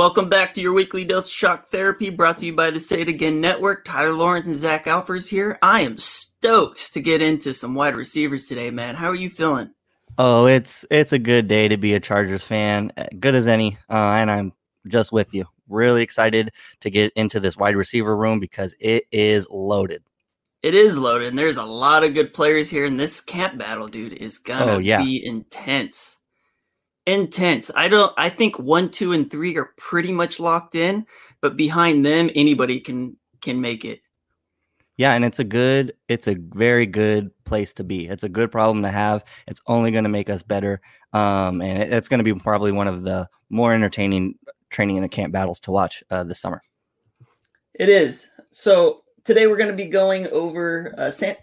Welcome back to your weekly dose of shock therapy brought to you by the Say It Again Network. Tyler Lawrence and Zac Alfers here. I am stoked to get into some wide receivers today, man. How are you feeling? Oh, it's it's a good day to be a Chargers fan, uh, good as any, uh, and I'm just with you. Really excited to get into this wide receiver room because it is loaded. It is loaded, and there's a lot of good players here, and this camp battle, dude, is gonna Oh, yeah. be intense. Intense. I don't. I think one, two, and three are pretty much locked in, but behind them, anybody can can make it. Yeah, and it's a good, it's a very good place to be. It's a good problem to have. It's only going to make us better, um, and it- it's going to be probably one of the more entertaining training in the camp battles to watch uh, this summer. It is. So today we're going to be going over uh, San-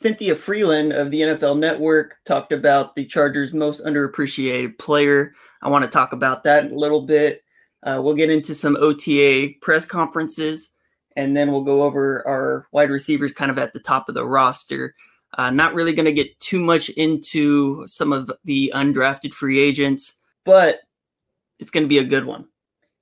Cynthia Frelund of the NFL Network talked about the Chargers' most underappreciated player. I want to talk about that a little bit. Uh, we'll get into some OTA press conferences, and then we'll go over our wide receivers kind of at the top of the roster. Uh, not really going to get too much into some of the undrafted free agents, but it's going to be a good one.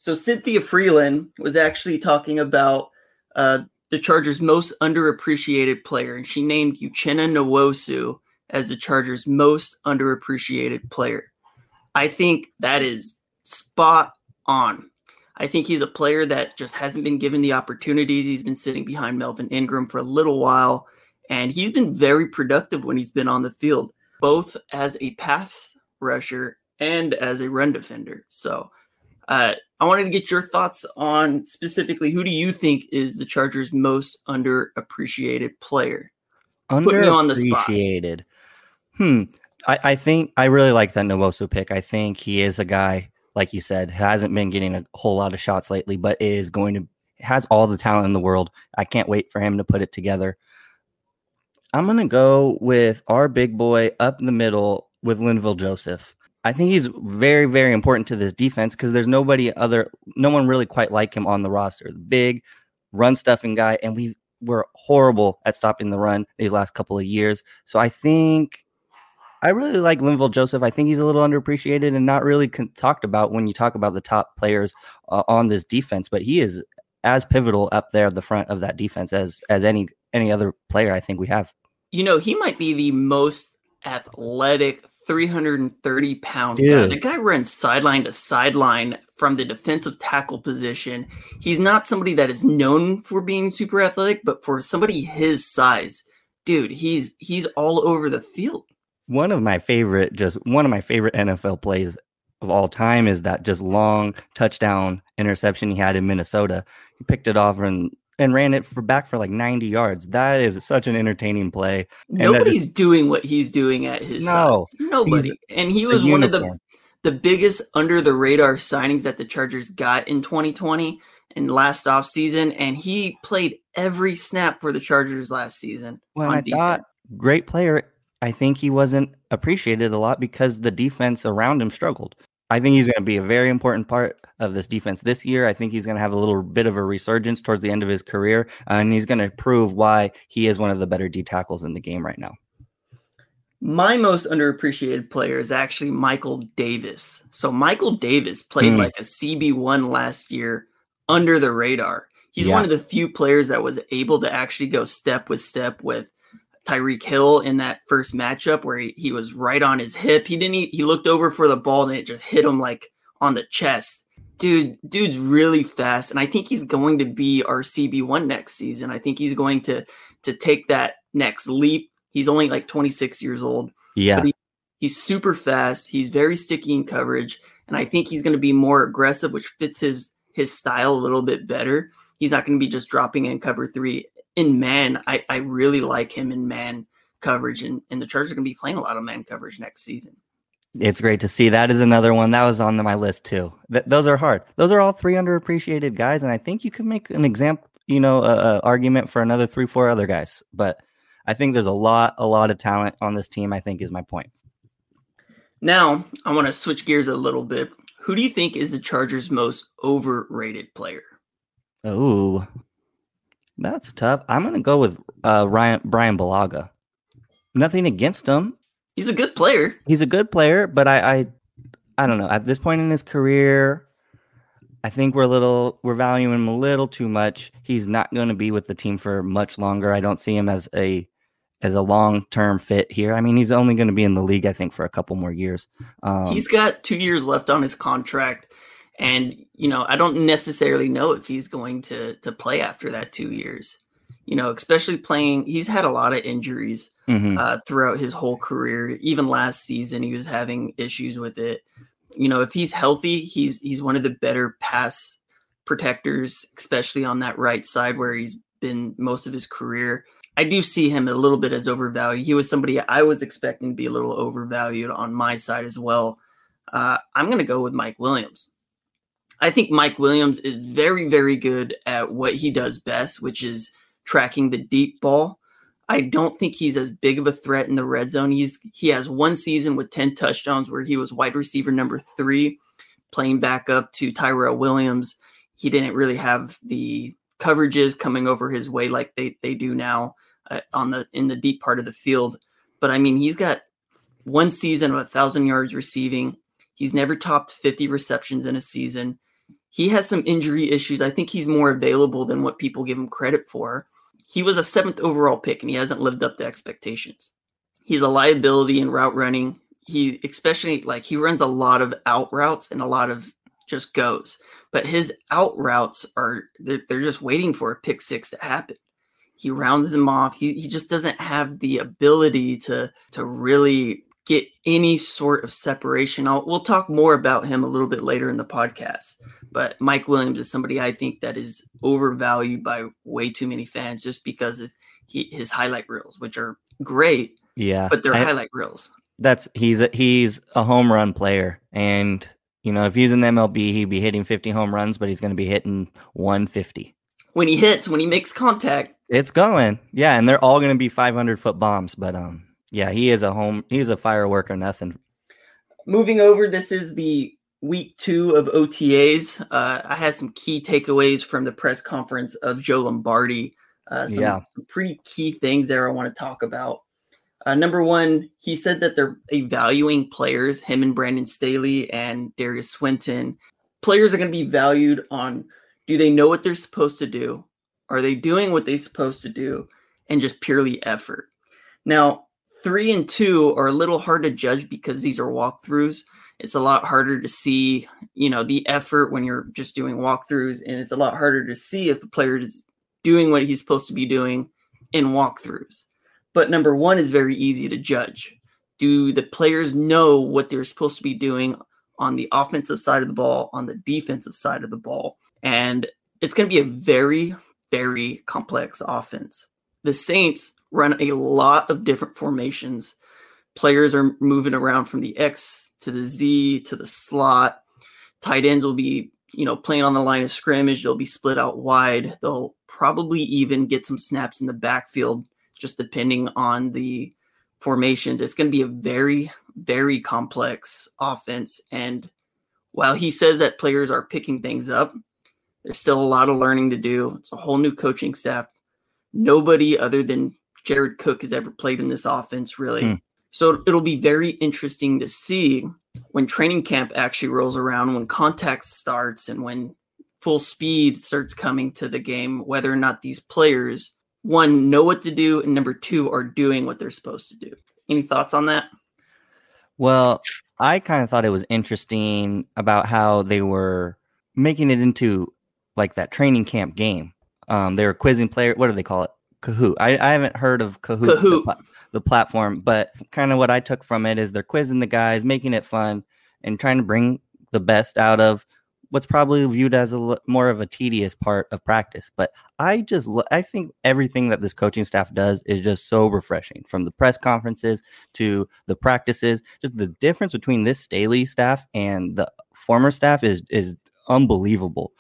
So Cynthia Frelund was actually talking about uh, the Chargers' most underappreciated player, and she named Uchenna Nwosu as the Chargers' most underappreciated player. I think that is spot on. I think he's a player that just hasn't been given the opportunities. He's been sitting behind Melvin Ingram for a little while, and he's been very productive when he's been on the field, both as a pass rusher and as a run defender. So, uh, I wanted to get your thoughts on specifically who do you think is the Chargers' most underappreciated player? Me on the spot. Underappreciated. Hmm. I, I think I really like that Nwosu pick. I think he is a guy, like you said, who hasn't been getting a whole lot of shots lately, but is going to has all the talent in the world. I can't wait for him to put it together. I'm gonna go with our big boy up in the middle with Linval Joseph. I think he's very, very important to this defense because there's nobody other, no one really quite like him on the roster. The big run stuffing guy, and we were horrible at stopping the run these last couple of years. So I think I really like Linval Joseph. I think he's a little underappreciated and not really con- talked about when you talk about the top players uh, on this defense. But he is as pivotal up there at the front of that defense as as any any other player I think we have. You know, he might be the most athletic 330 pound guy. The guy runs sideline to sideline from the defensive tackle position. He's not somebody that is known for being super athletic, but for somebody his size, dude, he's he's all over the field. One of my favorite, just one of my favorite NFL plays of all time is that just long touchdown interception he had in Minnesota. He picked it off and and ran it for back for like 90 yards. That is such an entertaining play. that Nobody's doing what he's doing at his No, size. Nobody. And he was one of the the biggest under the radar signings that the Chargers got in 2020 and last offseason. And he played every snap for the Chargers last season. Well, I thought great player. I think he wasn't appreciated a lot because the defense around him struggled. I think he's going to be a very important part of this defense this year. I think he's going to have a little bit of a resurgence towards the end of his career, and he's going to prove why he is one of the better D tackles in the game right now. My most underappreciated player is actually Michael Davis. So Michael Davis played Hmm. like a CB1 last year under the radar. He's Yeah. one of the few players that was able to actually go step with step with Tyreek Hill in that first matchup where he, he was right on his hip. He didn't e- he looked over for the ball and it just hit him like on the chest. Dude, dude's really fast and I think he's going to be our CB1 next season. I think he's going to to take that next leap. He's only like 26 years old. Yeah, he- He's super fast. He's very sticky in coverage, and I think he's going to be more aggressive, which fits his his style a little bit better. He's not going to be just dropping in cover three. In man, I, I really like him in man coverage, and, and the Chargers are going to be playing a lot of man coverage next season. it's great to see. That is another one that was on my list too. Th- those are hard. Those are all three underappreciated guys, and I think you can make an example, you know, a, a argument for another three, four other guys. But I think there's a lot, a lot of talent on this team. I think is my point. Now, I want to switch gears a little bit. Who do you think is the Chargers' most overrated player? Oh, that's tough. I'm gonna go with uh, Ryan Bryan Bulaga. Nothing against him. He's a good player. He's a good player, but I, I, I don't know. At this point in his career, I think we're a little we're valuing him a little too much. He's not going to be with the team for much longer. I don't see him as a as a long term fit here. I mean, he's only going to be in the league, I think, for a couple more years. Um, he's got two years left on his contract, and you know, I don't necessarily know if he's going to to play after that two years. You know, especially playing, he's had a lot of injuries mm-hmm. uh, throughout his whole career. Even last season, he was having issues with it. You know, if he's healthy, he's he's one of the better pass protectors, especially on that right side where he's been most of his career. I do see him a little bit as overvalued. He was somebody I was expecting to be a little overvalued on my side as well. Uh, I'm going to go with Mike Williams. I think Mike Williams is very, very good at what he does best, which is tracking the deep ball. I don't think he's as big of a threat in the red zone. He's he has one season with 10 touchdowns where he was wide receiver number three, playing back up to Tyrell Williams. He didn't really have the coverages coming over his way like they, they do now uh, on the in the deep part of the field. But I mean, he's got one season of a thousand yards receiving. He's never topped 50 receptions in a season. He has some injury issues. I think he's more available than what people give him credit for. He was a seventh overall pick and he hasn't lived up to expectations. He's a liability in route running. He especially like he runs a lot of out routes and a lot of just goes. But his out routes are they're, they're just waiting for a pick six to happen he rounds them off. He, he just doesn't have the ability to to really get any sort of separation. I'll, we'll talk more about him a little bit later in the podcast. But Mike Williams is somebody I think that is overvalued by way too many fans just because of he, his highlight reels, which are great. Yeah, but they're I, highlight reels. That's he's a, he's a home run player, and you know if he's in the MLB, he'd be hitting 50 home runs, but he's going to be hitting 150 when he hits, when he makes contact. It's going. Yeah, and they're all going to be 500 foot bombs, but um yeah, he is a home he's a firework or nothing. Moving over, this is the week 2 of OTAs. Uh, I had some key takeaways from the press conference of Joe Lombardi. Uh, some yeah. pretty key things there I want to talk about. Uh, number one, he said that they're evaluating players, him and Brandon Staley and Darius Swinton. Players are going to be valued on do they know what they're supposed to do? Are they doing what they're supposed to do? And just purely effort. Now, three and two are a little hard to judge because these are walkthroughs. It's a lot harder to see, you know, the effort when you're just doing walkthroughs, and it's a lot harder to see if a player is doing what he's supposed to be doing in walkthroughs. But number one is very easy to judge. Do the players know what they're supposed to be doing on the offensive side of the ball, on the defensive side of the ball? And it's going to be a very, very complex offense. The Saints run a lot of different formations. Players are moving around from the X to the Z to the slot. Tight ends will be, you know, playing on the line of scrimmage. They'll be split out wide. They'll probably even get some snaps in the backfield, just depending on the formations. It's going to be a very, very complex offense. And while he says that players are picking things up, there's still a lot of learning to do. It's a whole new coaching staff. Nobody other than Jared Cook has ever played in this offense, really. Hmm. So it'll be very interesting to see when training camp actually rolls around, when contact starts, and when full speed starts coming to the game, whether or not these players, one, know what to do, and number two, are doing what they're supposed to do. Any thoughts on that? Well, I kind of thought it was interesting about how they were making it into like that training camp game. Um, they were quizzing player. What do they call it? Kahoot. I, I haven't heard of Kahoot, Kahoot. The, the platform, but kind of what I took from it is they're quizzing the guys, making it fun, and trying to bring the best out of what's probably viewed as a more of a tedious part of practice. But I just I think everything that this coaching staff does is just so refreshing, from the press conferences to the practices. Just the difference between this Staley staff and the former staff is is unbelievable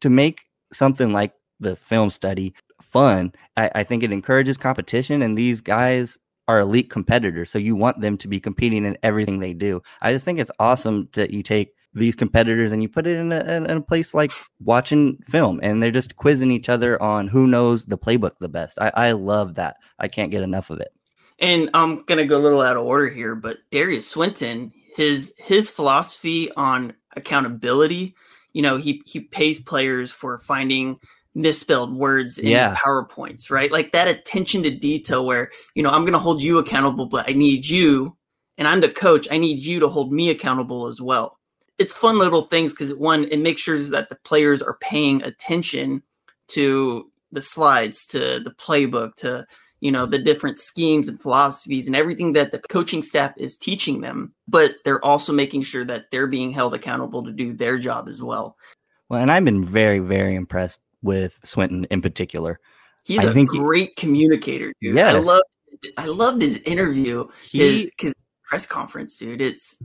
to make something like the film study fun, I, I think it encourages competition, and these guys are elite competitors. So you want them to be competing in everything they do. I just think it's awesome that you take these competitors and you put it in a, in a place like watching film and they're just quizzing each other on who knows the playbook the best. I, I love that. I can't get enough of it. And I'm gonna go a little out of order here, but Darius Swinton, his his philosophy on accountability you know, he he pays players for finding misspelled words in Yeah. PowerPoints, right? Like that attention to detail where, you know, I'm going to hold you accountable, but I need you, and I'm the coach, I need you to hold me accountable as well. It's fun little things because one, it makes sure that the players are paying attention to the slides, to the playbook, to you know the different schemes and philosophies and everything that the coaching staff is teaching them but they're also making sure that they're being held accountable to do their job as well Well, and I've been very, very impressed with Swinton in particular. he's I a think he- great communicator dude i love i loved his interview He his, his press conference dude it's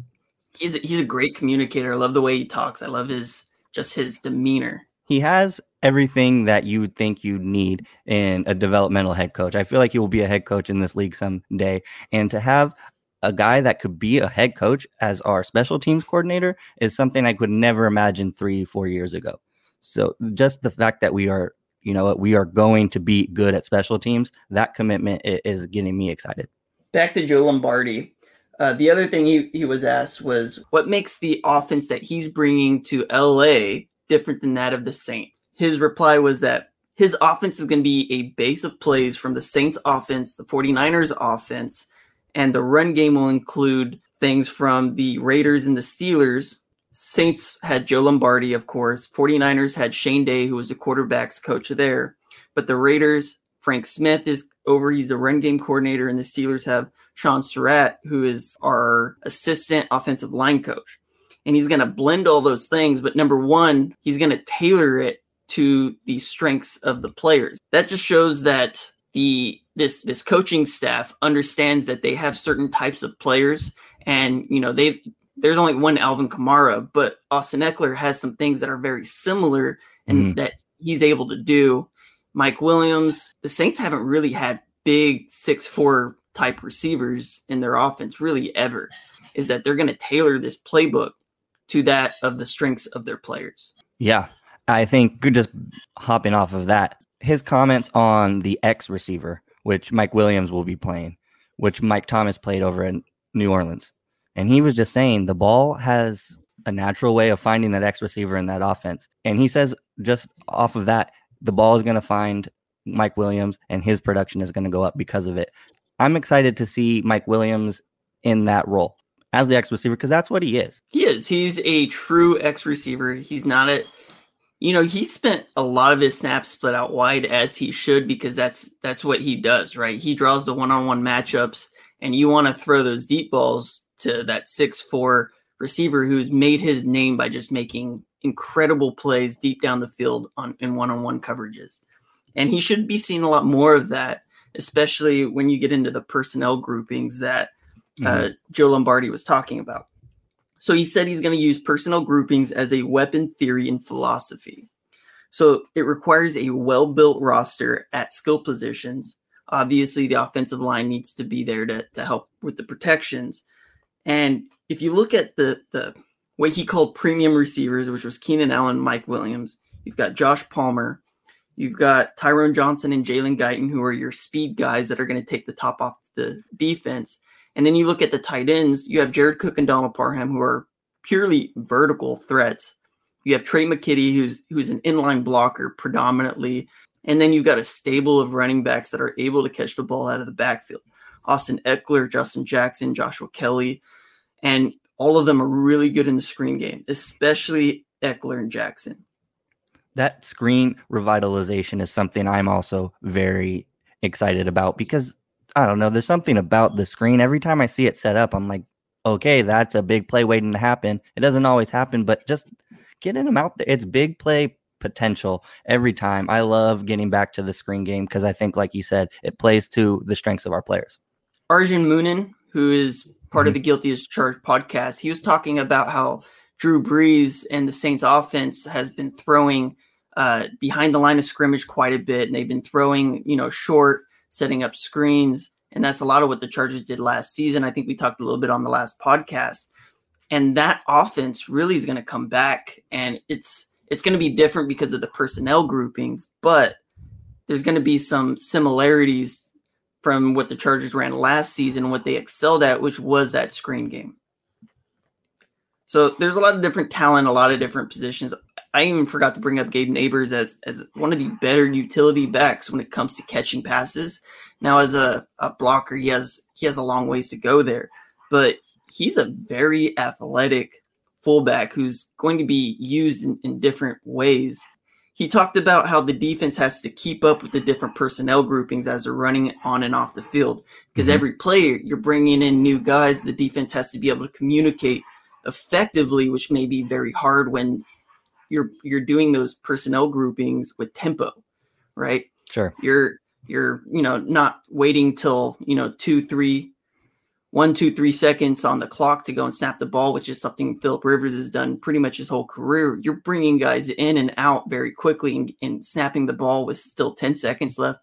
he's a, he's a great communicator i love the way he talks i love his just his demeanor he has everything that you would think you'd need in a developmental head coach. I feel like he will be a head coach in this league someday. And to have a guy that could be a head coach as our special teams coordinator is something I could never imagine three, four years ago. So just the fact that we are, you know, we are going to be good at special teams, that commitment is getting me excited. back to Joe Lombardi. Uh, the other thing he, he was asked was what makes the offense that he's bringing to LA different than that of the Saints? His reply was that his offense is going to be a base of plays from the Saints offense, the 49ers offense, and the run game will include things from the Raiders and the Steelers. Saints had Joe Lombardi, of course. 49ers had Shane Day, who was the quarterback's coach there. But the Raiders, Frank Smith is over. He's the run game coordinator, and the Steelers have Shaun Sarrett, who is our assistant offensive line coach. And he's going to blend all those things. But number one, he's going to tailor it to the strengths of the players. That just shows that the this this coaching staff understands that they have certain types of players, and you know they there's only one Alvin Kamara, but Austin Ekeler has some things that are very similar and Mhm. that he's able to do. Mike Williams, the Saints haven't really had big six four type receivers in their offense really ever. Is that they're going to tailor this playbook to that of the strengths of their players. Yeah, I think good just hopping off of that, his comments on the X receiver, which Mike Williams will be playing, which Mike Thomas played over in New Orleans. And he was just saying the ball has a natural way of finding that X receiver in that offense. And he says just off of that, the ball is going to find Mike Williams and his production is going to go up because of it. I'm excited to see Mike Williams in that role as the X receiver because that's what he is. He is. He's a true X receiver. He's not a you know, he spent a lot of his snaps split out wide as he should because that's that's what he does, right? He draws the one-on-one matchups and you want to throw those deep balls to that six four receiver who's made his name by just making incredible plays deep down the field on in one-on-one coverages. And he should be seeing a lot more of that, especially when you get into the personnel groupings that uh, Joe Lombardi was talking about. So he said he's going to use personnel groupings as a weapon theory and philosophy. So it requires a well built roster at skill positions. Obviously, the offensive line needs to be there to, to help with the protections. And if you look at the, the what he called premium receivers, which was Keenan Allen, Mike Williams, you've got Josh Palmer, you've got Tyron Johnson and Jalen Guyton, who are your speed guys that are going to take the top off the defense. And then you look at the tight ends, you have Jared Cook and Donald Parham, who are purely vertical threats. You have Tre' McKitty, who's who's an inline blocker predominantly. And then you've got a stable of running backs that are able to catch the ball out of the backfield. Austin Ekeler, Justin Jackson, Joshua Kelley, and all of them are really good in the screen game, especially Ekeler and Jackson. that screen revitalization is something I'm also very excited about because I don't know, there's something about the screen. Every time I see it set up, I'm like, okay, that's a big play waiting to happen. It doesn't always happen, but just getting them out there, it's big play potential every time. I love getting back to the screen game because I think, like you said, it plays to the strengths of our players. Arjun Moonen, who is part of the Guilty as Charged podcast, he was talking about how Drew Brees and the Saints offense has been throwing uh, behind the line of scrimmage quite a bit, and they've been throwing, you know, short, setting up screens, and that's a lot of what the Chargers did last season. I think we talked a little bit on the last podcast, and that offense really is going to come back, and it's it's going to be different because of the personnel groupings, but there's going to be some similarities from what the Chargers ran last season, what they excelled at, which was that screen game. So there's a lot of different talent, a lot of different positions. I even forgot to bring up Gabe Nabers as as one of the better utility backs when it comes to catching passes. Now, as a, a blocker, he has he has a long ways to go there, but he's a very athletic fullback who's going to be used in, in different ways. He talked about how the defense has to keep up with the different personnel groupings as they're running on and off the field. Because mm-hmm. every player you're bringing in new guys, the defense has to be able to communicate effectively, which may be very hard when you're you're doing those personnel groupings with tempo, right? Sure. You're you're you know not waiting till you know two three one two three seconds on the clock to go and snap the ball which is something philip rivers has done pretty much his whole career. You're bringing guys in and out very quickly and, and snapping the ball with still 10 seconds left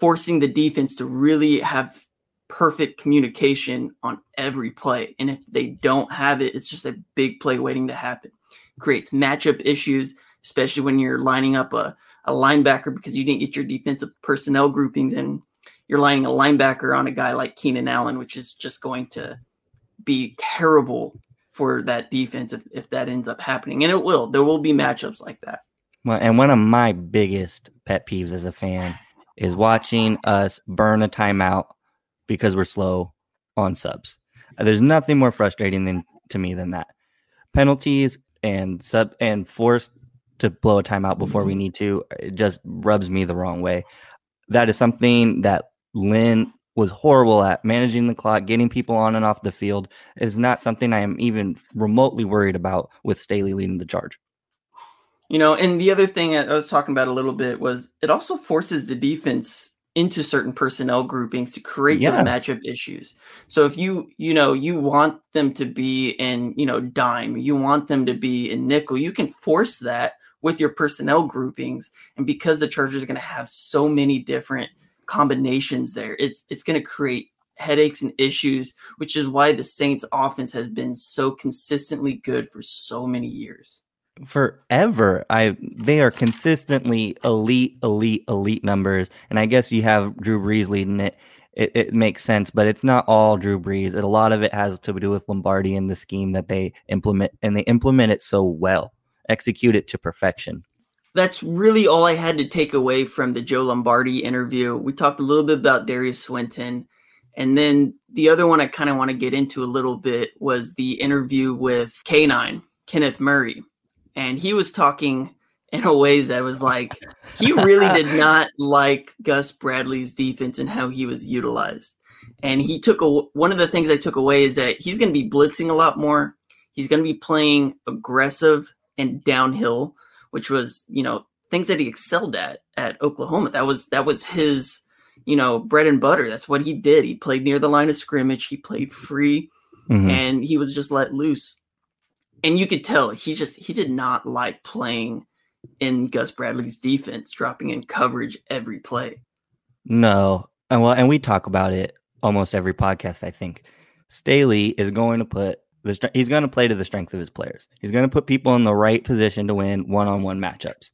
forcing the defense to really have perfect communication on every play. And if they don't have it it's just a big play waiting to happen. Creates matchup issues especially when you're lining up a a linebacker because you didn't get your defensive personnel groupings and you're lining a linebacker on a guy like Keenan Allen, which is just going to be terrible for that defense if, if that ends up happening. And it will. There will be matchups like that. Well, and one of my biggest pet peeves as a fan is watching us burn a timeout because we're slow on subs. There's nothing more frustrating than to me than that. Penalties and sub and forced to blow a timeout before we mm-hmm. need to it just rubs me the wrong way. That is something that Lynn was horrible at managing the clock, getting people on and off the field. It is not something I am even remotely worried about with Staley leading the charge. You know, and the other thing I was talking about a little bit was it also forces the defense into certain personnel groupings to create yeah. those matchup issues. So if you, you know, you want them to be in, you know, dime, you want them to be in nickel, you can force that with your personnel groupings. And because the Chargers are going to have so many different combinations there, it's it's going to create headaches and issues, which is why the Saints offense has been so consistently good for so many years. Forever. I they are consistently elite, elite, elite numbers. And I guess you have Drew Brees leading it. It, it makes sense, but it's not all Drew Brees. A lot of it has to do with Lombardi and the scheme that they implement, and they implement it so well execute it to perfection. That's really all I had to take away from the Joe Lombardi interview. We talked a little bit about Darius Swinton. And then the other one I kind of want to get into a little bit was the interview with K9, Kenneth Murray. And he was talking in a ways that was like he really did not like Gus Bradley's defense and how he was utilized. And he took a, one of the things I took away is that he's going to be blitzing a lot more. He's going to be playing aggressive and downhill, which was, you know, things that he excelled at at Oklahoma. That was that was his, you know, bread and butter. That's what he did. He played near the line of scrimmage. He played free, mm-hmm. and he was just let loose. And you could tell he just he did not like playing in Gus Bradley's defense, dropping in coverage every play. No, and well, and we talk about it almost every podcast. I think Staley is going to put the, he's going to play to the strength of his players. He's going to put people in the right position to win one-on-one matchups.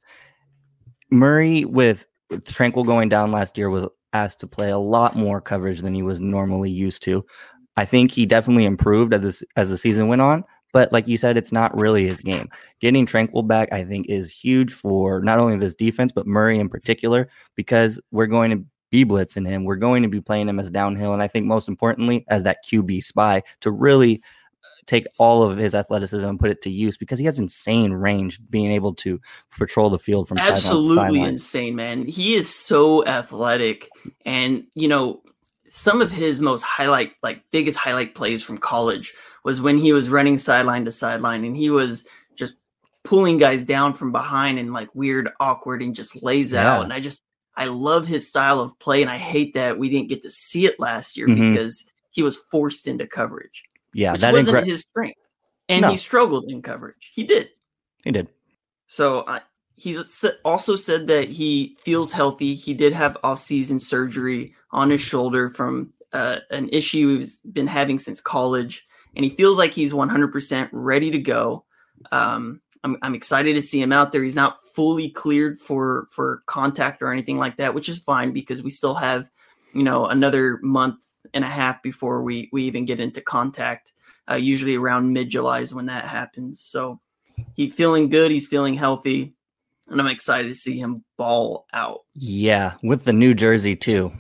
Murray with Tranquill going down last year was asked to play a lot more coverage than he was normally used to. I think he definitely improved as this as the season went on, but like you said, it's not really his game. Getting Tranquill back, I think, is huge for not only this defense but Murray in particular because we're going to be blitzing him. We're going to be playing him as downhill, and I think most importantly as that QB spy to really take all of his athleticism and put it to use because he has insane range, being able to patrol the field from absolutely insane, man. He is so athletic, and you know some of his most highlight, like biggest highlight plays from college was when he was running sideline to sideline, and he was just pulling guys down from behind and like weird, awkward, and just lays yeah. out. And I just I love his style of play, and I hate that we didn't get to see it last year mm-hmm. because he was forced into coverage. Yeah, which that wasn't his strength, and no. he struggled in coverage. He did. He did. So uh, he's also said that he feels healthy. He did have off-season surgery on his shoulder from uh, an issue he's been having since college, and he feels like he's 100% ready to go. Um, I'm, I'm excited to see him out there. He's not fully cleared for for contact or anything like that, which is fine because we still have, you know, another month and a half before we we even get into contact. Uh, usually around mid July is when that happens. So He's feeling good. He's feeling healthy. And I'm excited to see him ball out. Yeah, with the new jersey too.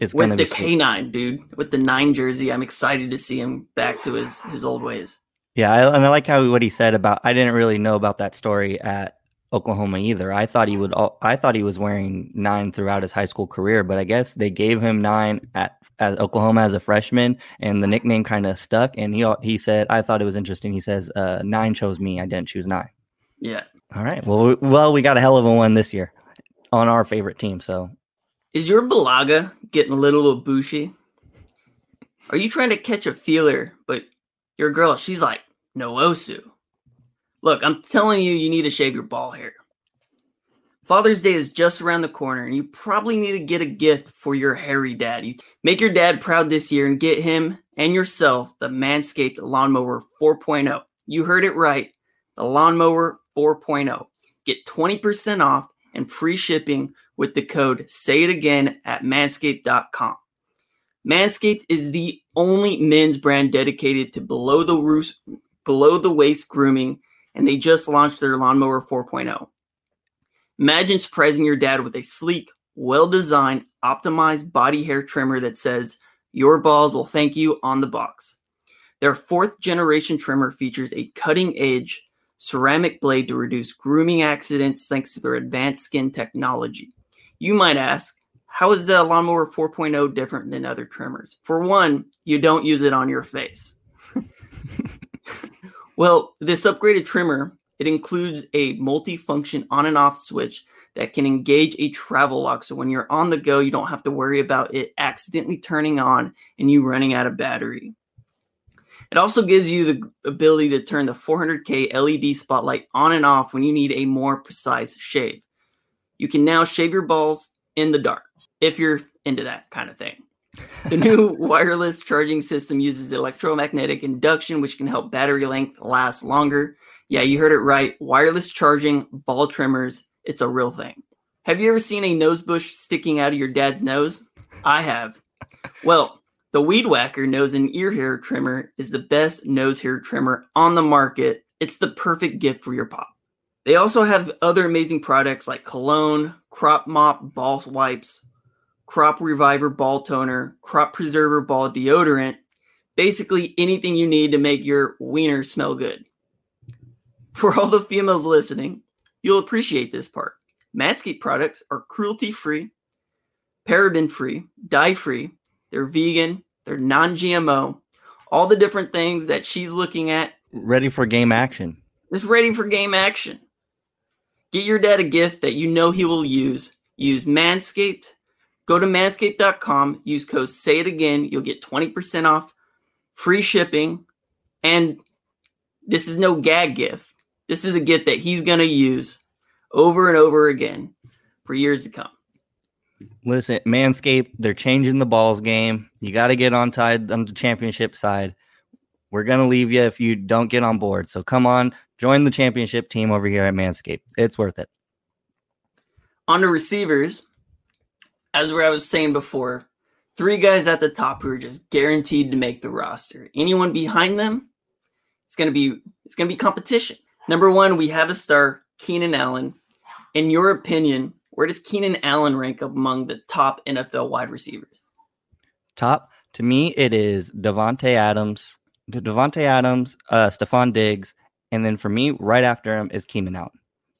It's with the K9, dude. With the nine jersey, I'm excited to see him back to his his old ways. Yeah, I, and I like how what he said about. I didn't really know about that story at Oklahoma either. I thought he would. I thought he was wearing nine throughout his high school career, but I guess they gave him nine at, at Oklahoma as a freshman, and the nickname kind of stuck. And he he said, I thought it was interesting. He says, uh, nine chose me. I didn't choose nine. Yeah. All right. Well, we, well, we got a hell of a one this year on our favorite team. So, is your Balaga getting a little bushy? Are you trying to catch a feeler, but your girl, she's like Noosu? Look, I'm telling you, you need to shave your ball hair. Father's Day is just around the corner, and you probably need to get a gift for your hairy dad. You make your dad proud this year and get him and yourself the Manscaped Lawnmower 4.0. You heard it right, the Lawnmower 4.0. Get 20% off and free shipping with the code Say It Again at manscaped.com. Manscaped is the only men's brand dedicated to below the roof, below the waist grooming and they just launched their Lawnmower 4.0. Imagine surprising your dad with a sleek, well designed, optimized body hair trimmer that says, Your balls will thank you on the box. Their fourth generation trimmer features a cutting edge ceramic blade to reduce grooming accidents thanks to their advanced skin technology. You might ask, how is the Lawnmower 4.0 different than other trimmers? For one, you don't use it on your face. Well, this upgraded trimmer, it includes a multi-function on and off switch that can engage a travel lock. So when you're on the go, you don't have to worry about it accidentally turning on and you running out of battery. It also gives you the ability to turn the 400K LED spotlight on and off when you need a more precise shave. You can now shave your balls in the dark if you're into that kind of thing. The new wireless charging system uses electromagnetic induction, which can help battery length last longer. Yeah, you heard it right. Wireless charging, ball trimmers, it's a real thing. Have you ever seen a nose bush sticking out of your dad's nose? I have. Well, the Weed Whacker nose and ear hair trimmer is the best nose hair trimmer on the market. It's the perfect gift for your pop. They also have other amazing products like cologne, crop mop, ball wipes, crop reviver ball toner, crop preserver ball deodorant, basically anything you need to make your wiener smell good. For all the females listening, you'll appreciate this part. Manscaped products are cruelty free, paraben free, dye free, they're vegan, they're non GMO, all the different things that she's looking at. Ready for game action. Just ready for game action. Get your dad a gift that you know he will use. Use Manscaped Go to manscaped.com, use code say it again. You'll get 20% off, free shipping. And this is no gag gift. This is a gift that he's going to use over and over again for years to come. Listen, Manscaped, they're changing the balls game. You got to get on side on the championship side. We're going to leave you if you don't get on board. So come on, join the championship team over here at Manscaped. It's worth it. On the receivers, as where I was saying before, three guys at the top who are just guaranteed to make the roster. Anyone behind them, it's gonna be it's gonna be competition. Number one, we have a star, Keenan Allen. In your opinion, where does Keenan Allen rank among the top NFL wide receivers? Top to me, it is Davante Adams, Davante Adams, uh, Stefon Diggs, and then for me, right after him is Keenan Allen.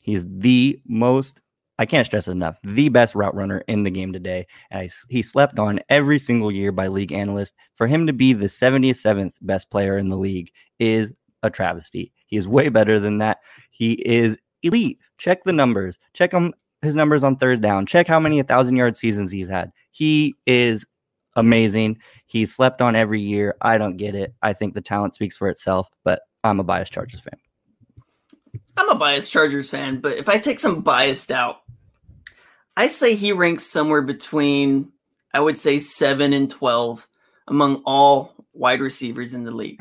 He's the most I can't stress enough, the best route runner in the game today. And I, he slept on every single year by league analysts. For him to be the 77th best player in the league is a travesty. He is way better than that. He is elite. Check the numbers. Check him his numbers on third down. Check how many 1000 yard seasons he's had. He is amazing. He slept on every year. I don't get it. I think the talent speaks for itself, but I'm a biased Chargers fan. I'm a biased Chargers fan, but if I take some biased out, I say he ranks somewhere between, I would say, seven and 12 among all wide receivers in the league.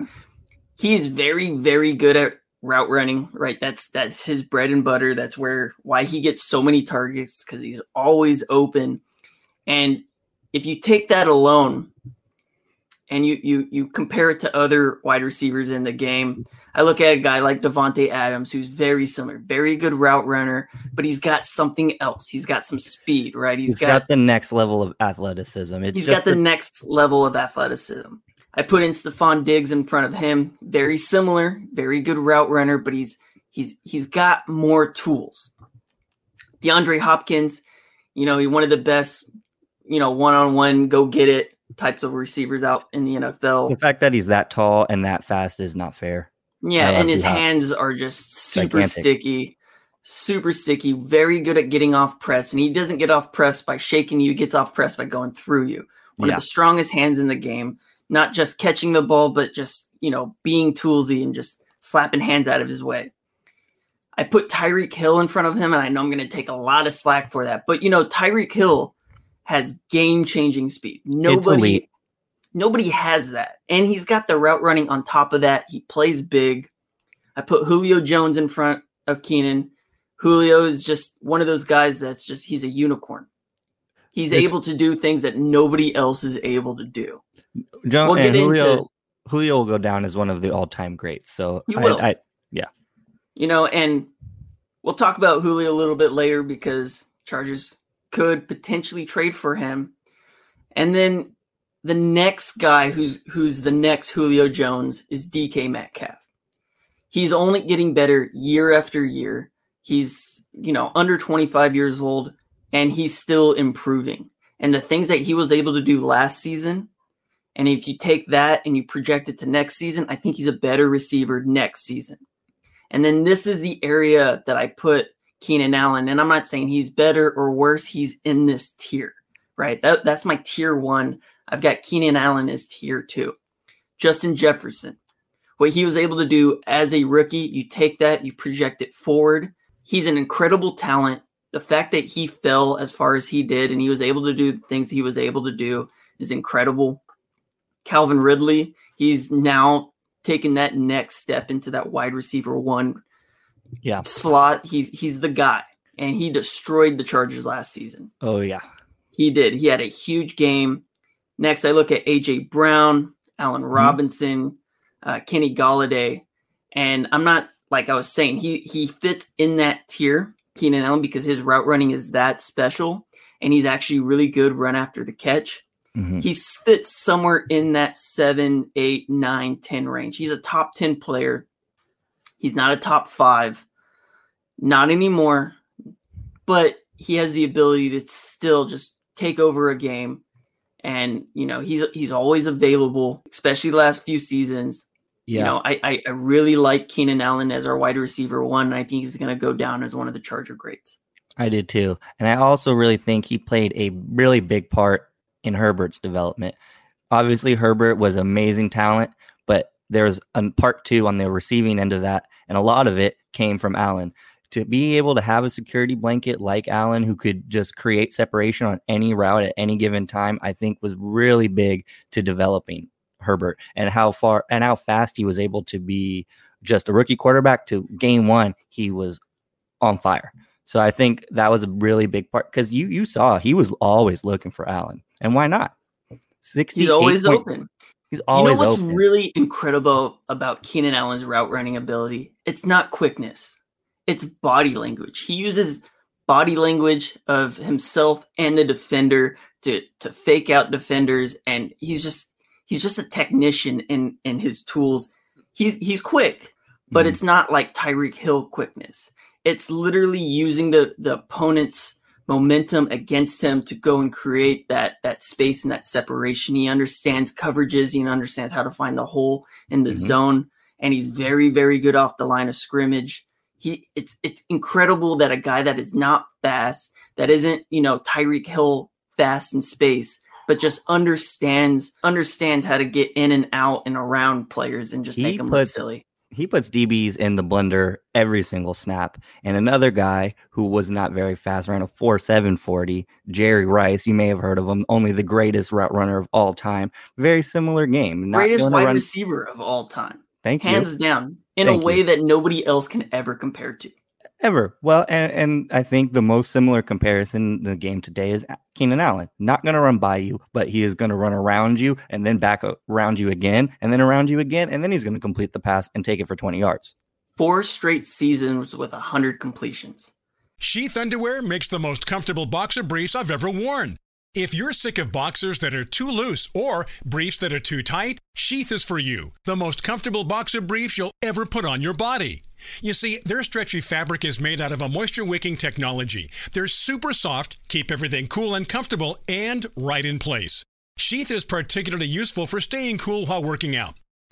He is very, very good at route running, right? That's that's his bread and butter. That's where why he gets so many targets because he's always open. And if you take that alone and you you you compare it to other wide receivers in the game, I look at a guy like Davante Adams, who's very similar, very good route runner, but he's got something else. He's got some speed, right? he's got, got the next level of athleticism. It's he's got the, the next level of athleticism. I put in Stefon Diggs in front of him. Very similar, very good route runner, but he's he's he's got more tools. DeAndre Hopkins, you know, he's one of the best, you know, one-on-one go get it types of receivers out in the NFL. The fact that he's that tall and that fast is not fair. Yeah, and his hands are just super gigantic. sticky, super sticky, very good at getting off press. And he doesn't get off press by shaking you, he gets off press by going through you. One yeah. of the strongest hands in the game, not just catching the ball, but just, you know, being toolsy and just slapping hands out of his way. I put Tyreek Hill in front of him, and I know I'm going to take a lot of slack for that. But, you know, Tyreek Hill has game changing speed. Nobody nobody has that. And he's got the route running on top of that. He plays big. I put Julio Jones in front of Keenan. Julio is just one of those guys that's just he's a unicorn. He's it's, able to do things that nobody else is able to do. John, we'll get Julio, into Julio will go down as one of the all-time greats. So. I, I, yeah. You know, and we'll talk about Julio a little bit later because Chargers could potentially trade for him. And then the next guy who's who's the next Julio Jones is DK Metcalf. He's only getting better year after year. He's, you know, under 25 years old and he's still improving. And the things that he was able to do last season, and if you take that and you project it to next season, I think he's a better receiver next season. And then this is the area that I put Keenan Allen. And I'm not saying he's better or worse, he's in this tier, right? That, that's my tier one I've got Keenan Allen as tier two. Justin Jefferson, what he was able to do as a rookie, you take that, you project it forward. He's an incredible talent. The fact that he fell as far as he did and he was able to do the things he was able to do is incredible. Calvin Ridley, he's now taken that next step into that wide receiver one yeah. slot. He's he's the guy. And he destroyed the Chargers last season. Oh yeah. He did. He had a huge game. Next, I look at AJ Brown, Allen mm-hmm. Robinson, mm-hmm. uh, Kenny Golladay, and I'm not like I was saying he he fits in that tier, Keenan Allen, because his route running is that special, and he's actually really good run after the catch. Mm-hmm. He fits somewhere in that seven, eight, nine, ten range. He's a top ten player. He's not a top five, not anymore, but he has the ability to still just take over a game and you know he's he's always available, especially the last few seasons. Yeah. You know, I, I, I really like Keenan Allen as our wide receiver one, and I think he's going to go down as one of the Charger greats. I did too, and I also really think he played a really big part in Herbert's development. Obviously, Herbert was amazing talent, there's a part two on the receiving end of that, and a lot of it came from Allen to be able to have a security blanket like Allen who could just create separation on any route at any given time, I think was really big to developing Herbert and how far and how fast he was able to be just a rookie quarterback to game one, he was on fire. So I think that was a really big part because you you saw he was always looking for Allen. And why not? 60 He's always point, open. He's always You know what's open. really incredible about Keenan Allen's route running ability? It's not quickness it's body language. He uses body language of himself and the defender to to fake out defenders and he's just he's just a technician in in his tools. He's he's quick, but mm-hmm. it's not like Tyreek Hill quickness. It's literally using the the opponent's momentum against him to go and create that that space and that separation. He understands coverages, he understands how to find the hole in the mm-hmm. zone, and he's very very good off the line of scrimmage he it's it's incredible that a guy that is not fast, that isn't, you know, Tyreek Hill fast in space, but just understands understands how to get in and out and around players and just he make them puts, look silly. He puts DBs in the blender every single snap. And another guy who was not very fast ran a 4 7 40, Jerry Rice. You may have heard of him, only the greatest route runner of all time. Very similar game. Greatest wide run- receiver of all time. Thank Hands you. down in Thank a way you. that nobody else can ever compare to. Ever. Well, and, and I think the most similar comparison in the game today is Keenan Allen. Not going to run by you, but he is going to run around you and then back around you again and then around you again. And then he's going to complete the pass and take it for 20 yards. Four straight seasons with 100 completions. Sheath Underwear makes the most comfortable boxer briefs I've ever worn. If you're sick of boxers that are too loose or briefs that are too tight, Sheath is for you. The most comfortable boxer briefs you'll ever put on your body. You see, their stretchy fabric is made out of a moisture wicking technology. They're super soft, keep everything cool and comfortable, and right in place. Sheath is particularly useful for staying cool while working out.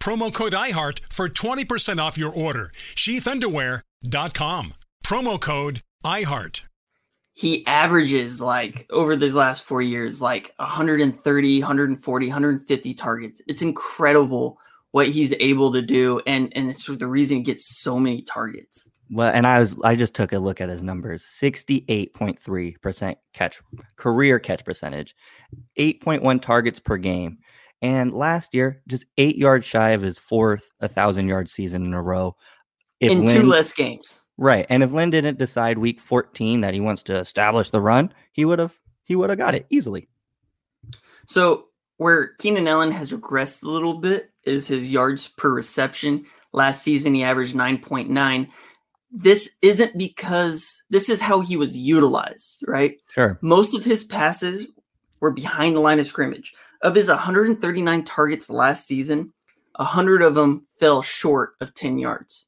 Promo code IHEART for 20% off your order. Sheathunderwear.com. Promo code IHEART. He averages like over these last four years, like 130, 140, 150 targets. It's incredible what he's able to do. And, and it's the reason he gets so many targets. Well, and I was I just took a look at his numbers. 68.3% catch career catch percentage, 8.1 targets per game, and last year, just eight yards shy of his fourth 1,000 yard season in a row. If in Lynn, two less games. Right. And if Lynn didn't decide week 14 that he wants to establish the run, he would have he would have got it easily. So where Keenan Allen has regressed a little bit is his yards per reception. Last season he averaged 9.9. This isn't because this is how he was utilized, right? Sure. Most of his passes were behind the line of scrimmage. Of his 139 targets last season, 100 of them fell short of 10 yards.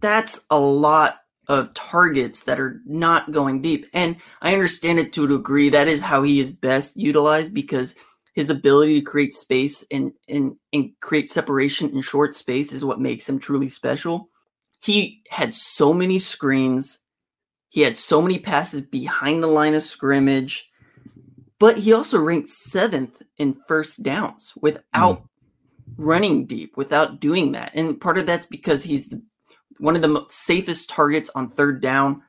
That's a lot of targets that are not going deep. And I understand it to a degree. That is how he is best utilized because his ability to create space and, and, and create separation in short space is what makes him truly special. He had so many screens. He had so many passes behind the line of scrimmage but he also ranked seventh in first downs without mm. running deep, without doing that. And part of that's because he's one of the safest targets on third down.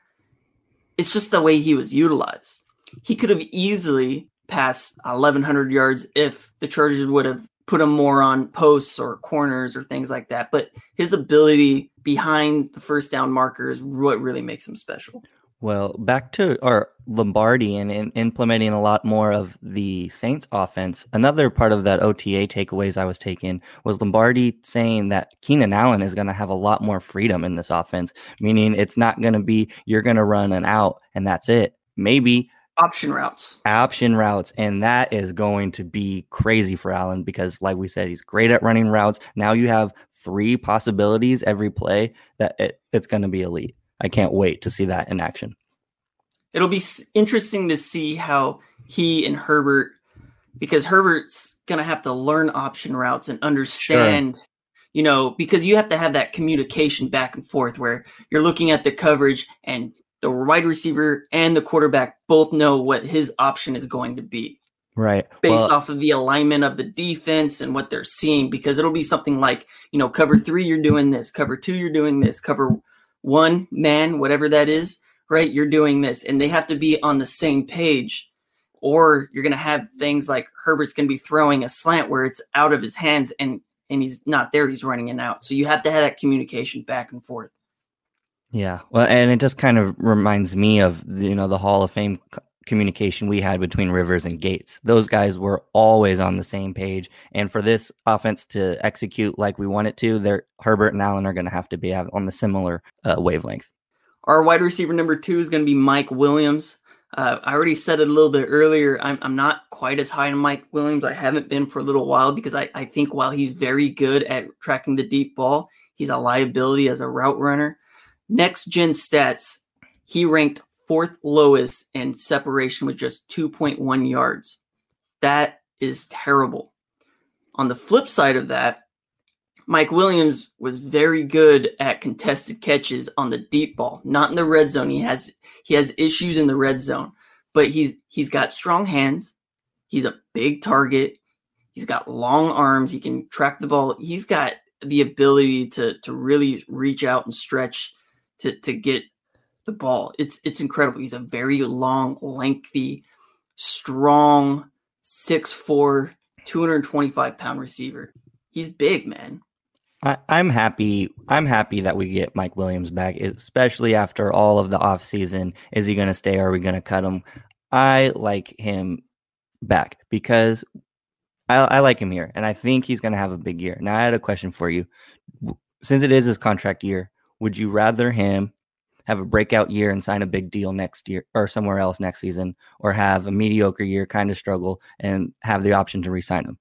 It's just the way he was utilized. He could have easily passed 1,100 yards if the Chargers would have put him more on posts or corners or things like that. But his ability behind the first down marker is what really makes him special. Well, back to our Lombardi and, and, implementing a lot more of the Saints offense. Another part of that OTA takeaways I was taking was Lombardi saying that Keenan Allen is going to have a lot more freedom in this offense, meaning it's not going to be you're going to run an out and that's it. Maybe option routes. Option routes. And that is going to be crazy for Allen because, like we said, he's great at running routes. Now you have three possibilities every play that it, it's going to be elite. I can't wait to see that in action. It'll be interesting to see how he and Herbert, because Herbert's going to have to learn option routes and understand, sure. you know, because you have to have that communication back and forth where you're looking at the coverage and the wide receiver and the quarterback both know what his option is going to be. Right. Based well, off of the alignment of the defense and what they're seeing, because it'll be something like, you know, cover three, you're doing this, cover two, you're doing this, cover one man, whatever that is, right? You're doing this, and they have to be on the same page. Or you're to have things like Herbert's to be throwing a slant where it's out of his hands and and he's not there. He's running it out. So you have to have that communication back and forth. Yeah, well, and it just kind of reminds me of you know the Hall of Fame communication we had between Rivers and Gates. Those guys were always on the same page. And for this offense to execute like we want it to, they're Herbert and Allen are going to have to be on the similar uh, wavelength. Our wide receiver number two is going to be Mike Williams. Uh, I already said it a little bit earlier. I'm, I'm not quite as high on Mike Williams. I haven't been for a little while because I, I think while he's very good at tracking the deep ball, he's a liability as a route runner. Next gen stats, he ranked fourth lowest in separation with just 2.1 yards. That is terrible. On the flip side of that, Mike Williams was very good at contested catches on the deep ball, not in the red zone. He has he has issues in the red zone, but he's he's got strong hands. He's a big target. He's got long arms. He can track the ball. He's got the ability to to really reach out and stretch to to get the ball. It's it's incredible. He's a very long, lengthy, strong, 6'4, 225 pound receiver. He's big, man. I, I'm happy. I'm happy that we get Mike Williams back, especially after all of the offseason. Is he going to stay are we going to cut him? I like him back because I, I like him here, and I think he's going to have a big year. Now, I had a question for you. Since it is his contract year, would you rather him have a breakout year and sign a big deal next year or somewhere else next season, or have a mediocre year, kind of struggle, and have the option to re-sign him?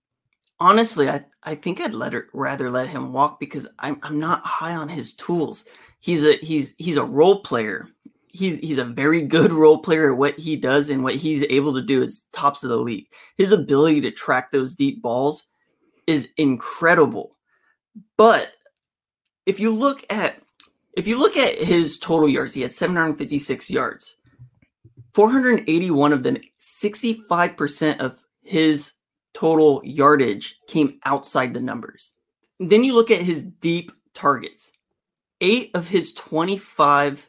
Honestly, I, I think I'd let her, rather let him walk because I'm I'm not high on his tools. He's a he's he's a role player. He's he's a very good role player at what he does and what he's able to do is tops of the league. His ability to track those deep balls is incredible. But if you look at if you look at his total yards, he had 756 yards. 481 of them, 65% of his total yardage came outside the numbers. Then you look at his deep targets. Eight of his 25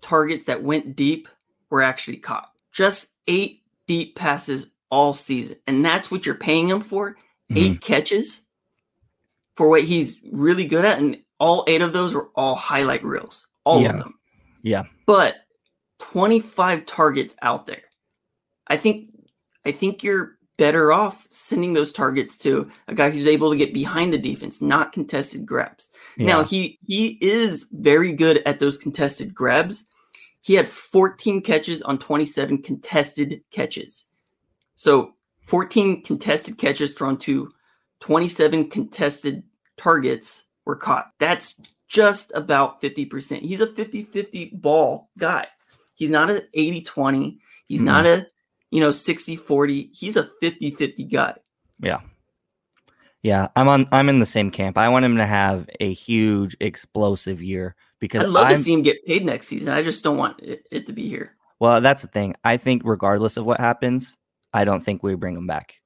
targets that went deep were actually caught. Just eight deep passes all season. And that's what you're paying him for. Mm-hmm. Eight catches for what he's really good at. And all eight of those were all highlight reels. All yeah. of them. Yeah. But 25 targets out there. I think I think you're better off sending those targets to a guy who's able to get behind the defense, not contested grabs. Yeah. Now he he is very good at those contested grabs. He had 14 catches on 27 contested catches. So 14 contested catches thrown to 27 contested targets were caught. That's just about 50%. He's a 50-50 ball guy. He's not an 80-20. He's mm not a you know, 60 40. He's a 50 50 guy. Yeah. Yeah. I'm on, I'm in the same camp. I want him to have a huge, explosive year because I'd love I'm, to see him get paid next season. I just don't want it, it to be here. Well, that's the thing. I think, regardless of what happens, I don't think we bring him back.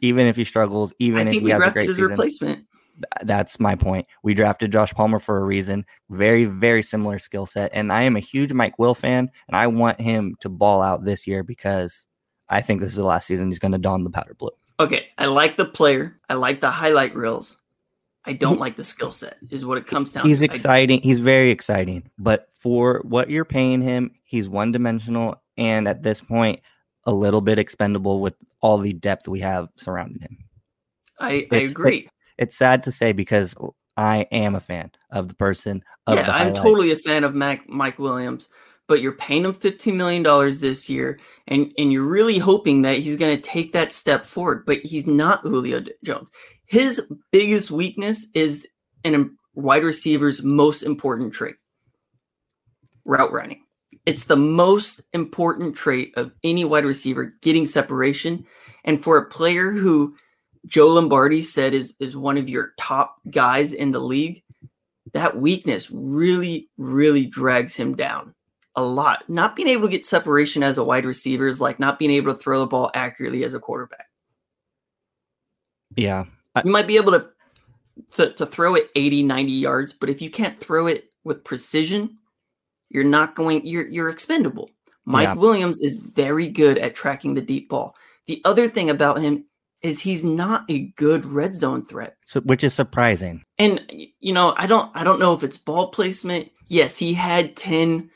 Even if he struggles, even if he has a great his season. replacement. That's my point. We drafted Josh Palmer for a reason. Very, very similar skill set. And I am a huge Mike Will fan, and I want him to ball out this year because I think this is the last season he's going to don the powder blue. Okay, I like the player. I like the highlight reels. I don't like the skill set. Is what it comes down. He's to. He's exciting. He's very exciting, but for what you're paying him, he's one dimensional, and at this point, a little bit expendable with all the depth we have surrounding him. I, I agree. It's sad to say because I am a fan of the person. Of yeah, I'm totally a fan of Mac, Mike Williams but you're paying him $15 million this year, and, and you're really hoping that he's going to take that step forward, but he's not Julio Jones. His biggest weakness is an wide receiver's most important trait route running. It's the most important trait of any wide receiver getting separation. And for a player who Joe Lombardi said is, is one of your top guys in the league, that weakness really, really drags him down a lot. Not being able to get separation as a wide receiver is like not being able to throw the ball accurately as a quarterback. Yeah. I, you might be able to, to to throw it 80, 90 yards, but if you can't throw it with precision, you're not going you're you're expendable. Mike yeah. Williams is very good at tracking the deep ball. The other thing about him is he's not a good red zone threat. So which is surprising. And you know, I don't I don't know if it's ball placement. Yes, he had 10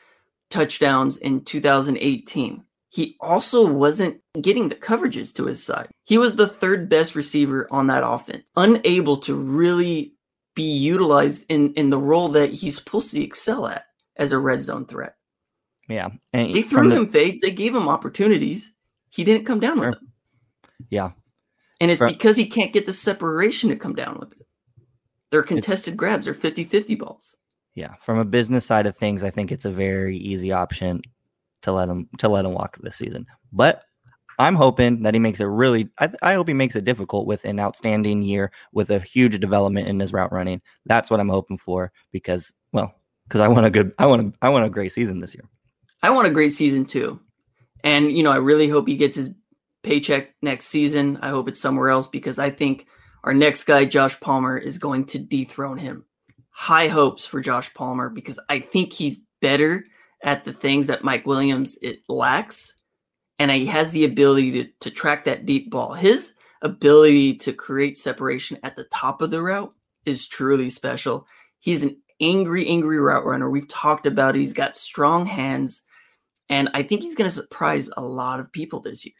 touchdowns in 2018. He also wasn't getting the coverages to his side. He was the third best receiver on that offense, unable to really be utilized in, in the role that he's supposed to excel at as a red zone threat. Yeah. And they threw the, him fades, they gave him opportunities. He didn't come down sure. with them. Yeah. And it's from, because he can't get the separation to come down with it. They're contested grabs, they're 50 50 balls yeah, from a business side of things, I think it's a very easy option to let him to let him walk this season. But I'm hoping that he makes a really. I, I hope he makes it difficult with an outstanding year with a huge development in his route running. That's what I'm hoping for because, well, because I want a good, I want a, I want a great season this year. I want a great season too, and you know, I really hope he gets his paycheck next season. I hope it's somewhere else because I think our next guy, Josh Palmer, is going to dethrone him. High hopes for Josh Palmer because I think he's better at the things that Mike Williams it lacks, and he has the ability to to track that deep ball. His ability to create separation at the top of the route is truly special. He's an angry, angry route runner. We've talked about it. He's got strong hands, and I think he's going to surprise a lot of people this year.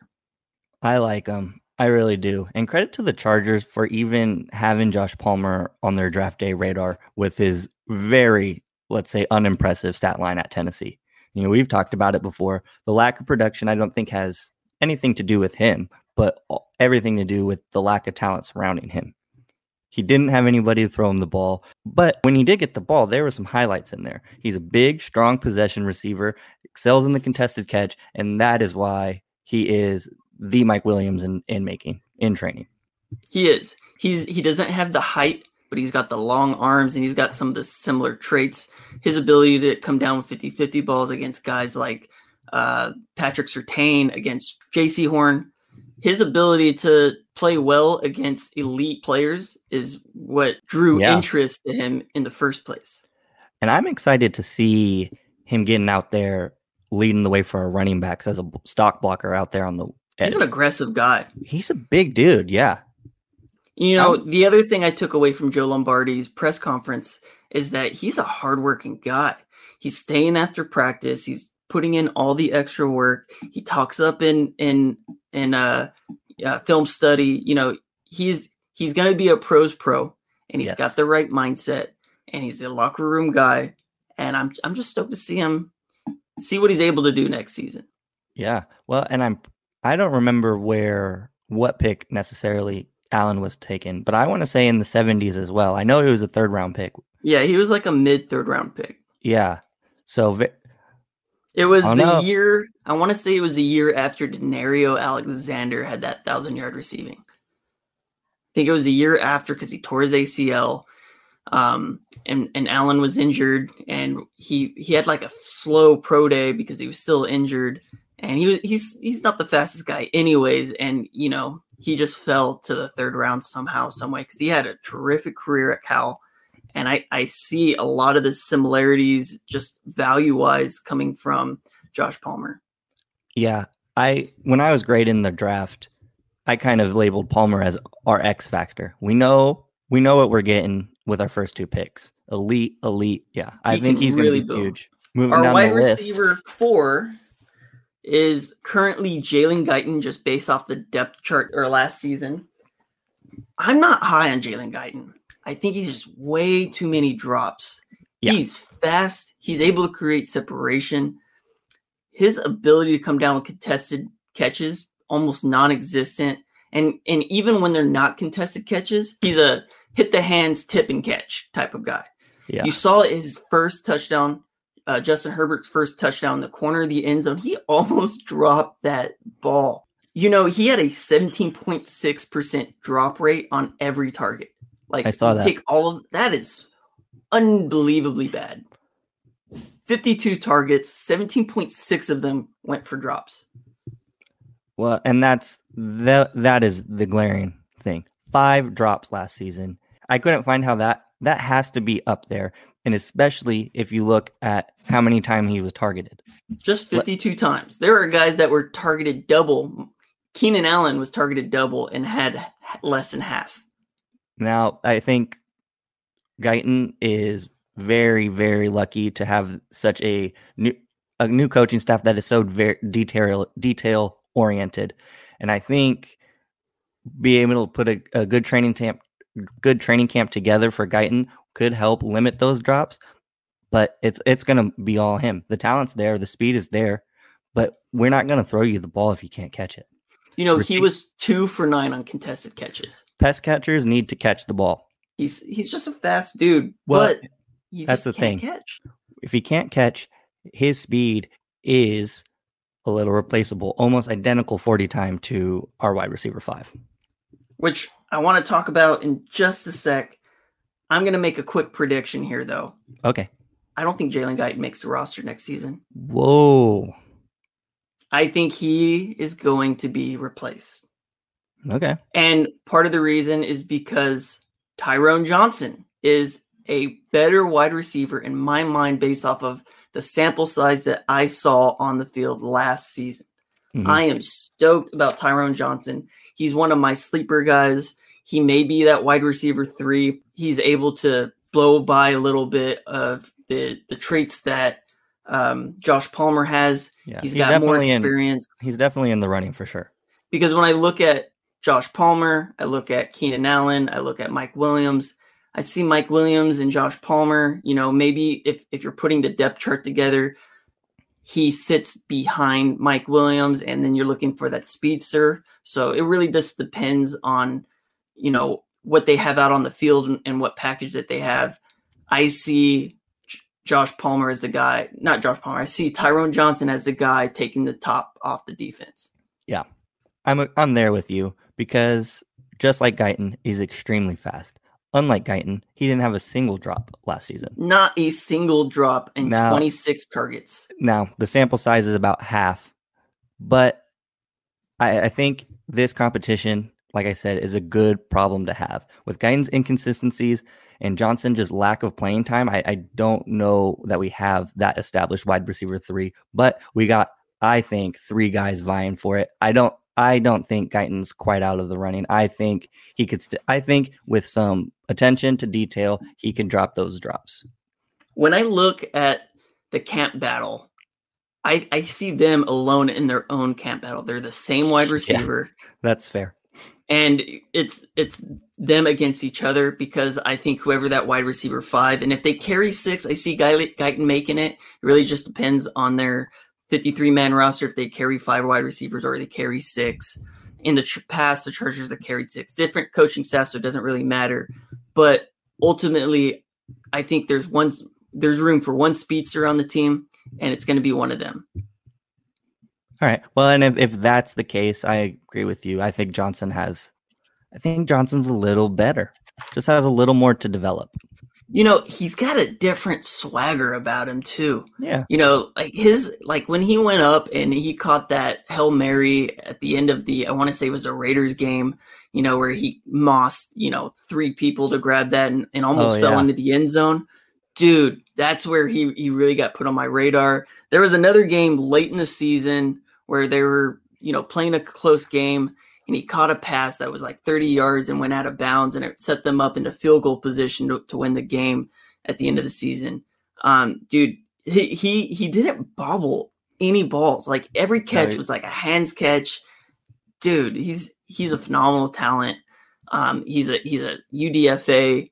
I like him. I really do. And credit to the Chargers for even having Josh Palmer on their draft day radar with his very let's say, unimpressive stat line at Tennessee. You know, we've talked about it before. The lack of production, I don't think, has anything to do with him, but everything to do with the lack of talent surrounding him. He didn't have anybody to throw him the ball, but when he did get the ball, there were some highlights in there. He's a big, strong possession receiver, excels in the contested catch, and that is why he is the Mike Williams in, in making in training. He is. He's he doesn't have the height but he's got the long arms and he's got some of the similar traits. His ability to come down with 50 50 balls against guys like uh, Patrick Surtain, against Jaycee Horn. His ability to play well against elite players is what drew yeah. interest to him in the first place. And I'm excited to see him getting out there leading the way for our running backs as a stock blocker out there on the. He's an aggressive guy. He's a big dude, yeah. You know, um, the other thing I took away from Joe Lombardi's press conference is that he's a hardworking guy. He's staying after practice. He's putting in all the extra work. He talks up in in in uh, uh film study. You know, he's he's going to be a pros pro, and he's yes. got the right mindset, and he's a locker room guy. And I'm I'm just stoked to see him see what he's able to do next season. Yeah, well, and I'm I don't remember where what pick necessarily Allen was taken, but I want to say in the 70s as well. I know he was a third round pick. Yeah, he was like a mid third round pick. Yeah. So it was the know. year, I want to say it was the year after Danario Alexander had that thousand yard receiving. I think it was a year after because he tore his ACL. Um, and, and Allen was injured and he, he had like a slow pro day because he was still injured and he was, he's, he's not the fastest guy anyways. And, you know, he just fell to the third round somehow, some way, because he had a terrific career at Cal. And I, I see a lot of the similarities just value wise coming from Josh Palmer. Yeah. I when I was grading the draft, I kind of labeled Palmer as our X factor. We know we know what we're getting with our first two picks. Elite, elite. Yeah. I think he's really huge. Moving our wide receiver list. four is currently Jalen Guyton, just based off the depth chart or last season. I'm not high on Jalen Guyton. I think he's just way too many drops. Yeah. He's fast. He's able to create separation. His ability to come down with contested catches almost non-existent. And and even when they're not contested catches, he's a hit the hands, tip and catch type of guy. Yeah. You saw his first touchdown uh, Justin Herbert's first touchdown in the corner of the end zone, he almost dropped that ball. You know, he had a 17.6% drop rate on every target. Like, I saw that. Take all of that is unbelievably bad. 52 targets, 17.6 of them went for drops. Well, and that's that that is the glaring thing. Five drops last season. I couldn't find how that that has to be up there and especially if you look at how many times he was targeted. Just 52 Let, times. There are guys that were targeted double. Keenan Allen was targeted double and had less than half. Now, I think Guyton is very, very lucky to have such a new a new coaching staff that is so very detail detail oriented, and I think being able to put a, a good training camp good training camp together for Guyton could help limit those drops, but it's it's going to be all him. The talent's there, the speed is there, but we're not going to throw you the ball if you can't catch it. You know, he was two for nine on contested catches. Pest catchers need to catch the ball. He's he's just a fast dude, well, but that's the thing. Catch. If he can't catch, his speed is a little replaceable, almost identical 40 time to our wide receiver five. Which I want to talk about in just a sec. I'm going to make a quick prediction here, though. Okay. I don't think Jalen Guyton makes the roster next season. Whoa. I think he is going to be replaced. Okay. And part of the reason is because Tyron Johnson is a better wide receiver in my mind based off of the sample size that I saw on the field last season. Mm-hmm. I am stoked about Tyron Johnson. He's one of my sleeper guys. He may be that wide receiver three. He's able to blow by a little bit of the the traits that um, Josh Palmer has. Yeah, he's, he's got more experience. In, he's definitely in the running for sure. Because when I look at Josh Palmer, I look at Keenan Allen, I look at Mike Williams. I see Mike Williams and Josh Palmer. You know, maybe if if you're putting the depth chart together, he sits behind Mike Williams, and then you're looking for that speedster. So it really just depends on, you know, what they have out on the field and, what package that they have. I see Josh Palmer as the guy, not Josh Palmer. I see Tyron Johnson as the guy taking the top off the defense. Yeah, I'm I'm there with you because just like Guyton, he's extremely fast. Unlike Guyton, he didn't have a single drop last season. Not a single drop in now, 26 targets. Now the sample size is about half, but I, I think this competition, like I said, is a good problem to have. With Guyton's inconsistencies, and Johnson just lack of playing time. I, I don't know that we have that established wide receiver three, but we got, I think, three guys vying for it. I don't I don't think Guyton's quite out of the running. I think he could. St- I think with some attention to detail, he can drop those drops. When I look at the camp battle, I I see them alone in their own camp battle. They're the same wide receiver. Yeah, that's fair and it's it's them against each other because I think whoever that wide receiver five, and if they carry six, I see Guyton making it. It really just depends on their 53 man roster if they carry five wide receivers or they carry six. In the tr- past, the Chargers have carried six different coaching staff, so it doesn't really matter. But ultimately, I think there's one there's room for one speedster on the team, and it's going to be one of them. All right. Well, and if, if that's the case, I agree with you. I think Johnson has, I think Johnson's a little better, just has a little more to develop. You know, he's got a different swagger about him too. Yeah. You know, like his, like when he went up and he caught that Hail Mary at the end of the, I want to say it was a Raiders game, you know, where he mossed, you know, three people to grab that and, and almost oh, fell yeah. into the end zone dude, that's where he he really got put on my radar. There was another game late in the season where they were, you know, playing a close game and he caught a pass that was like 30 yards and went out of bounds and it set them up into field goal position to, to win the game at the end of the season. Um, dude, he, he, he didn't bobble any balls. Like every catch right. was like a hands catch. Dude, he's, he's a phenomenal talent. Um, he's a, he's a UDFA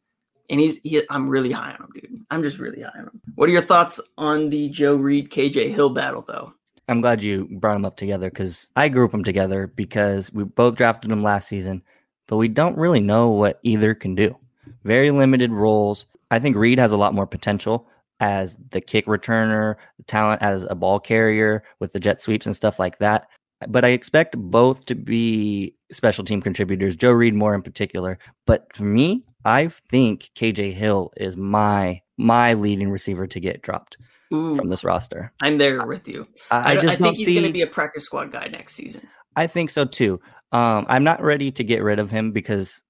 and he's, he, I'm really high on him, dude. I'm just really high on him. What are your thoughts on the Joe Reed KJ Hill battle though? I'm glad you brought them up together because I group them together because we both drafted them last season, but we don't really know what either can do. Very limited roles. I think Reed has a lot more potential as the kick returner, the talent as a ball carrier with the jet sweeps and stuff like that. But I expect both to be special team contributors, Joe Reed more in particular. But for me, I think KJ Hill is my my leading receiver to get dropped. Ooh, from this roster. I'm there with you. I, I, I think he's see... going to be a practice squad guy next season. I think so too. Um, I'm not ready to get rid of him because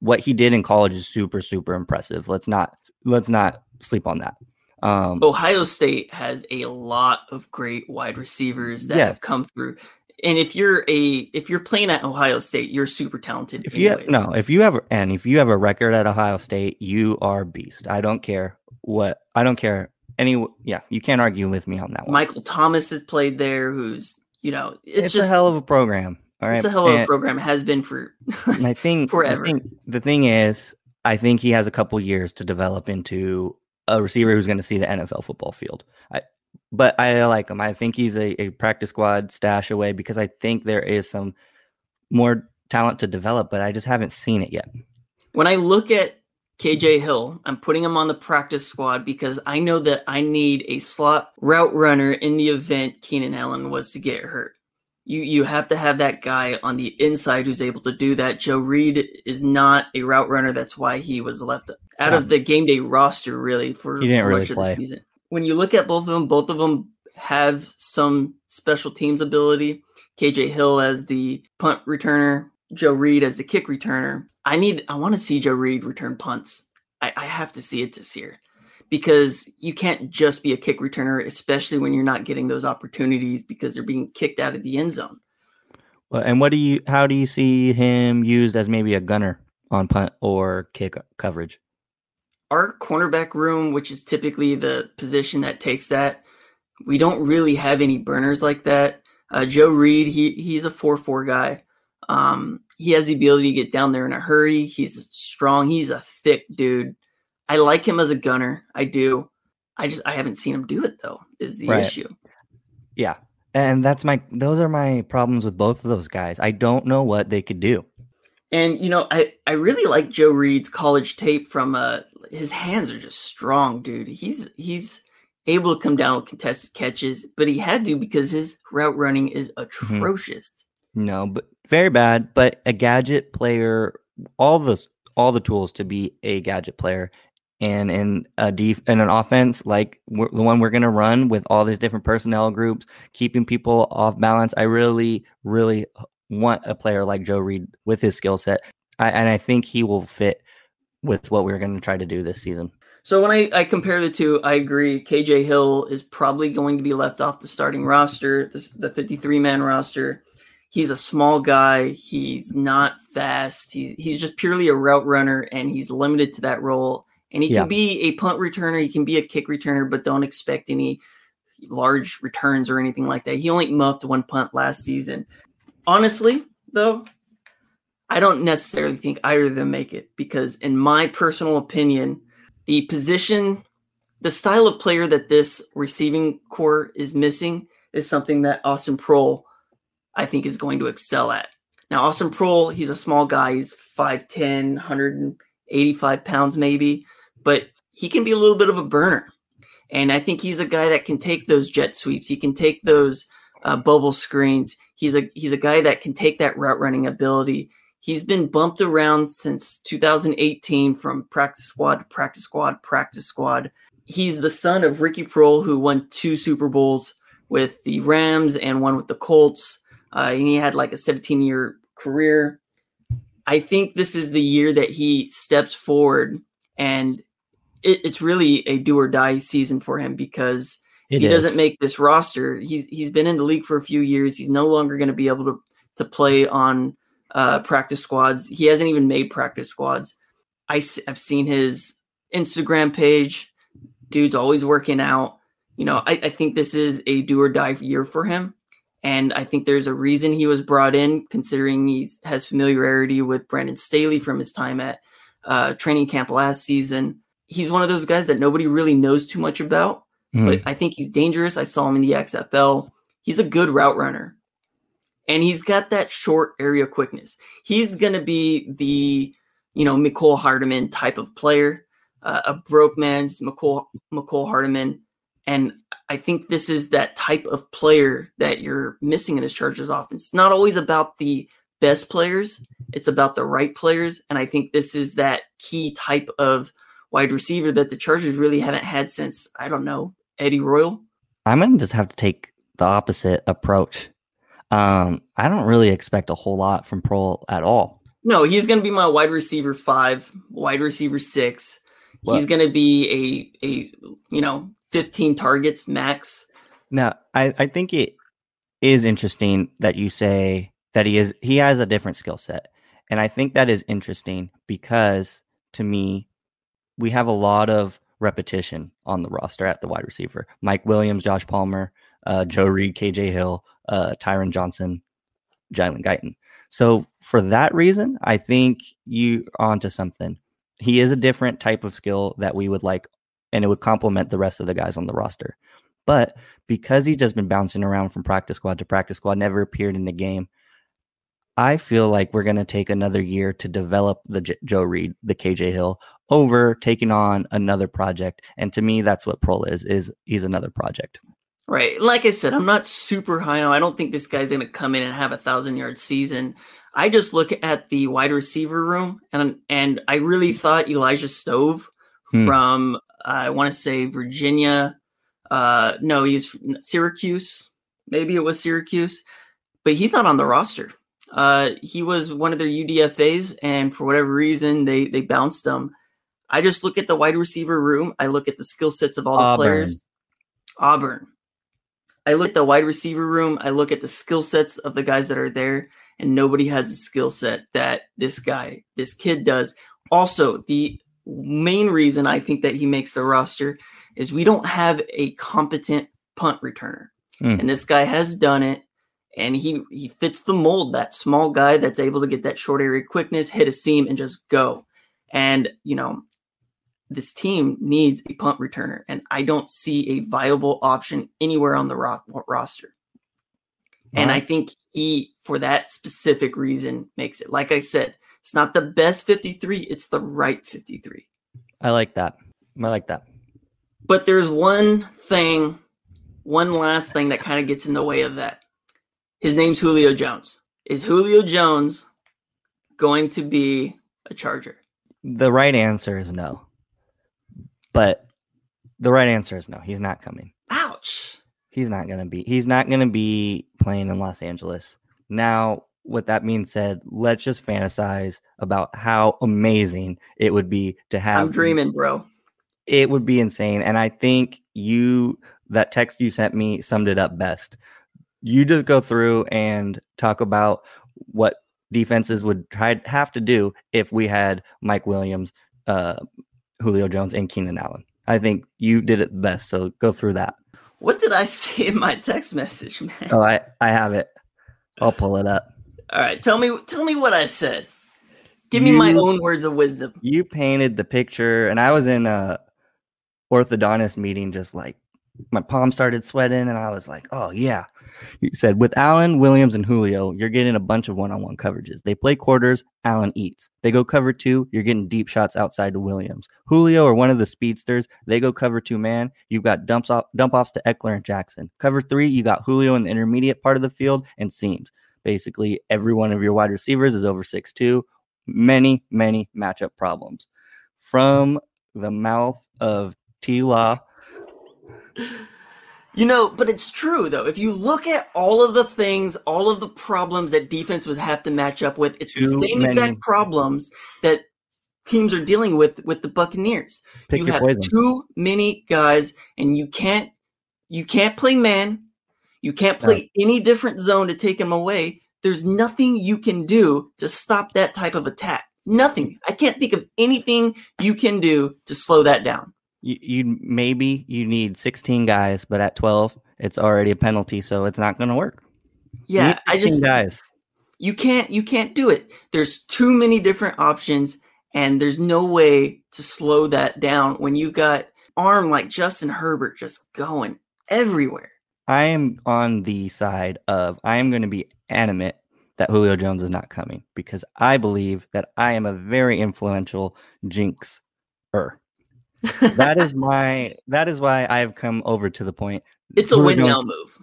what he did in college is super, super impressive. Let's not let's not sleep on that. Um, Ohio State has a lot of great wide receivers that yes. have come through. And if you're a if you're playing at Ohio State, you're super talented. If anyways. you have, no, if you have and if you have a record at Ohio State, you are beast. I don't care what I don't care any yeah, you can't argue with me on that one. Michael Thomas has played there, who's you know it's, it's just a hell of a program. All right, it's a hell of and a program. Has been for my thing forever. Thing, the thing is, I think he has a couple years to develop into a receiver who's going to see the NFL football field. I, but I like him. I think he's a, a practice squad stash away because I think there is some more talent to develop, but I just haven't seen it yet. When I look at KJ Hill. I'm putting him on the practice squad because I know that I need a slot route runner in the event Keenan Allen was to get hurt. You you have to have that guy on the inside who's able to do that. Joe Reed is not a route runner. That's why he was left out yeah. of the game day roster really for, he didn't for really much play. of the season. When you look at both of them, both of them have some special teams ability. KJ Hill as the punt returner, Joe Reed as the kick returner. I need I want to see Joe Reed return punts. I, I have to see it this year because you can't just be a kick returner, especially when you're not getting those opportunities because they're being kicked out of the end zone. Well, and what do you how do you see him used as maybe a gunner on punt or kick coverage? Our cornerback room, which is typically the position that takes that, we don't really have any burners like that. Uh, Joe Reed, he he's a four four guy. Um, he has the ability to get down there in a hurry. He's strong. He's a thick dude. I like him as a gunner. I do. I just I haven't seen him do it though. Is the right. issue? Yeah, and that's my those are my problems with both of those guys. I don't know what they could do. And you know, I I really like Joe Reed's college tape from uh his hands are just strong, dude. He's he's able to come down with contested catches, but he had to because his route running is mm-hmm. atrocious. Mm-hmm. No, but very bad. But a gadget player, all those all the tools to be a gadget player, and in a def- in an offense like the one we're going to run with all these different personnel groups, keeping people off balance. I really, really want a player like Joe Reed with his skill set, and I think he will fit with what we're going to try to do this season. So when I, I compare the two, I agree. KJ Hill is probably going to be left off the starting roster, the, the 53 man roster. He's a small guy. He's not fast. He's, he's just purely a route runner, and he's limited to that role. And he yeah. can be a punt returner, he can be a kick returner, but don't expect any large returns or anything like that. He only muffed one punt last season. Honestly, though, I don't necessarily think either of them make it because, in my personal opinion, the position, the style of player that this receiving core is missing is something that Austin Proehl, I think, is going to excel at. Now, Austin Proehl, he's a small guy. He's 5'10, 185 pounds maybe, but he can be a little bit of a burner. And I think he's a guy that can take those jet sweeps. He can take those uh, bubble screens. He's a he's a guy that can take that route running ability He's been bumped around since 2018 from practice squad to practice squad, practice squad. He's the son of Ricky Proehl, who won two Super Bowls with the Rams and one with the Colts. Uh, and he had like a 17 year career. I think this is the year that he steps forward, and it, it's really a do or die season for him because it he is. doesn't make this roster. He's he's been in the league for a few years. He's no longer going to be able to to play on uh, practice squads. He hasn't even made practice squads. I, have seen his Instagram page. Dude's always working out. You know, I, I think this is a do or die year for him. And I think there's a reason he was brought in, considering he has familiarity with Brandon Staley from his time at uh, training camp last season. He's one of those guys that nobody really knows too much about, mm. but I think he's dangerous. I saw him in the XFL. He's a good route runner and he's got that short area quickness. He's going to be the, you know, Mecole Hardman type of player, uh, a broke man's Mecole, Mecole Hardman. And I think this is that type of player that you're missing in this Chargers offense. It's not always about the best players, it's about the right players. And I think this is that key type of wide receiver that the Chargers really haven't had since, I don't know, Eddie Royal. I'm going to just have to take the opposite approach um, I don't really expect a whole lot from Proehl at all. No, he's going to be my wide receiver five, wide receiver six. What? He's going to be a a you know 15 targets max. Now, I I think it is interesting that you say that he is he has a different skill set, and I think that is interesting because to me, we have a lot of repetition on the roster at the wide receiver. Mike Williams, Josh Palmer, uh, Joe Reed, KJ Hill, uh, Tyron Johnson, Jalen Guyton. So for that reason, I think you onto something. He is a different type of skill that we would like, and it would complement the rest of the guys on the roster. But because he's just been bouncing around from practice squad to practice squad, never appeared in the game, I feel like we're going to take another year to develop the J- Joe Reed, the KJ Hill, over taking on another project. And to me, that's what Proehl is. Is he's another project. Right. Like I said, I'm not super high on. I don't think this guy's going to come in and have a thousand yard season. I just look at the wide receiver room, and and I really thought Elijah Stove hmm. from I want to say Virginia. Uh, no, he's Syracuse. Maybe it was Syracuse, but he's not on the roster. Uh, he was one of their UDFA's, and for whatever reason, they they bounced him. I just look at the wide receiver room. I look at the skill sets of all Auburn. the players. Auburn. I look at the wide receiver room. I look at the skill sets of the guys that are there, and nobody has a skill set that this guy, this kid does. Also, the main reason I think that he makes the roster is we don't have a competent punt returner. Mm. And this guy has done it and he he fits the mold that small guy that's able to get that short area quickness hit a seam and just go and you know this team needs a punt returner and i don't see a viable option anywhere on the ro- roster and i think he for that specific reason makes it like i said it's not the best 53 it's the right 53 i like that i like that but there's one thing one last thing that kind of gets in the way of that his name's Julio Jones. Is Julio Jones going to be a Charger? The right answer is no. But the right answer is no. He's not coming. Ouch. He's not going to be. He's not going to be playing in Los Angeles. Now, with that being said, let's just fantasize about how amazing it would be to have. I'm dreaming, bro. It would be insane. And I think you, that text you sent me, summed it up best you just go through and talk about what defenses would try have to do if we had Mike Williams, uh, Julio Jones, and Keenan Allen. I think you did it best. So go through that. What did I see in my text message, man? Oh, I I have it. I'll pull it up. All right, tell me tell me what I said. Give you, me my own words of wisdom. You painted the picture, and I was in a orthodontist meeting, just like my palm started sweating, and I was like, "Oh yeah." You said with Allen, Williams, and Julio, you're getting a bunch of one-on-one coverages. They play quarters. Allen eats. They go cover two. You're getting deep shots outside to Williams. Julio or one of the speedsters. They go cover two man. You've got dumps off, dump offs to Ekeler and Jackson. Cover three. You got Julio in the intermediate part of the field and seams. Basically, every one of your wide receivers is over six two. Many, many matchup problems. From the mouth of T Law you know, but it's true though. If you look at all of the things, all of the problems that defense would have to match up with, it's Too the same many. exact problems that teams are dealing with with the Buccaneers. Pick you have poison. too many guys, and you can't you can't play man. You can't play no. any different zone to take him away. There's nothing you can do to stop that type of attack. Nothing. I can't think of anything you can do to slow that down you, you maybe you need 16 guys, but at 12, it's already a penalty, so it's not going to work. Yeah, I just guys. You can't you can't do it. There's too many different options, and there's no way to slow that down when you've got arm like Justin Herbert just going everywhere. I am on the side of I am going to be animate that Julio Jones is not coming because I believe that I am a very influential jinx er that is my that is why I've come over to the point. It's a win now move.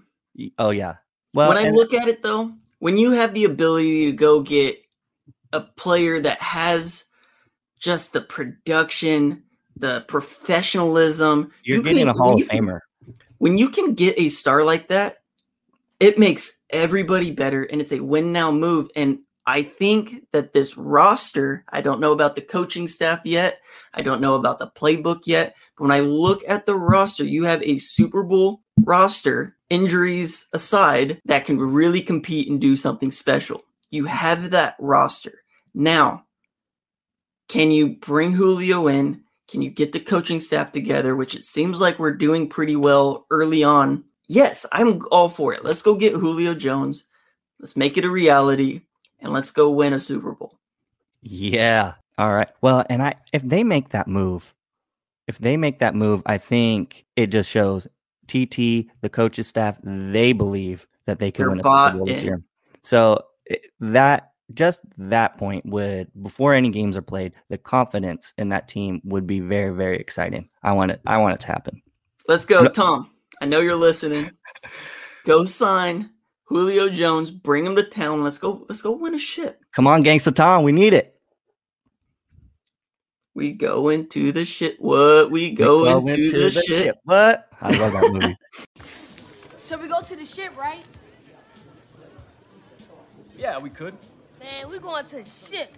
Oh yeah. Well, when I and, look at it though, when you have the ability to go get a player that has just the production, the professionalism, you're you getting can, a Hall of Famer. When you can get a star like that, it makes everybody better and it's a win now move. And I think that this roster, I don't know about the coaching staff yet. I don't know about the playbook yet. But when I look at the roster, you have a Super Bowl roster, injuries aside, that can really compete and do something special. You have that roster. Now, can you bring Julio in? Can you get the coaching staff together, which it seems like we're doing pretty well early on? Yes, I'm all for it. Let's go get Julio Jones. Let's make it a reality and let's go win a Super Bowl. Yeah. All right. Well, and I if they make that move, if they make that move, I think it just shows TT, the coaches staff, they believe that they can They're win a Super Bowl this year. So eh, that just that point would before any games are played, the confidence in that team would be very very exciting. I want it. I want it to happen. Let's go, Tom. I know you're listening. Go sign Julio Jones. Bring him to town. Let's go. Let's go win a ship. Come on, Gangsta Tom. We need it. We go into the shit. What? We go, we go into, into, the, the shit. shit. What? I love that movie. so we go to the ship, right? Yeah, we could. Man, we going to the ship.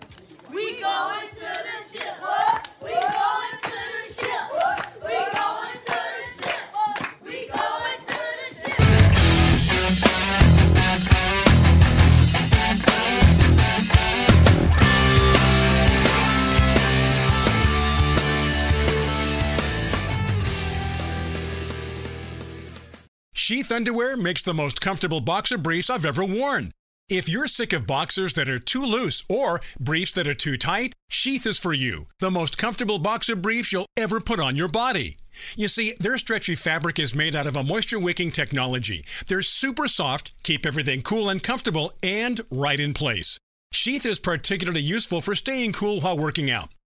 We going to the ship. What? We going to the ship. What? We going to the ship. What? We going to the ship. Sheath underwear makes the most comfortable boxer briefs I've ever worn. If you're sick of boxers that are too loose or briefs that are too tight, Sheath is for you. The most comfortable boxer briefs you'll ever put on your body. You see, their stretchy fabric is made out of a moisture wicking technology. They're super soft, keep everything cool and comfortable, and right in place. Sheath is particularly useful for staying cool while working out.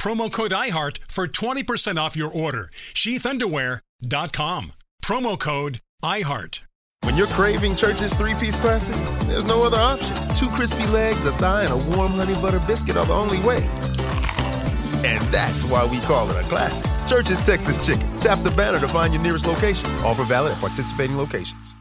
Promo code IHEART for 20% off your order. Sheathunderwear.com. Promo code IHEART. When you're craving Church's three piece classic, there's no other option. Two crispy legs, a thigh, and a warm honey butter biscuit are the only way. And that's why we call it a classic. Church's Texas Chicken. Tap the banner to find your nearest location. Offer valid at participating locations.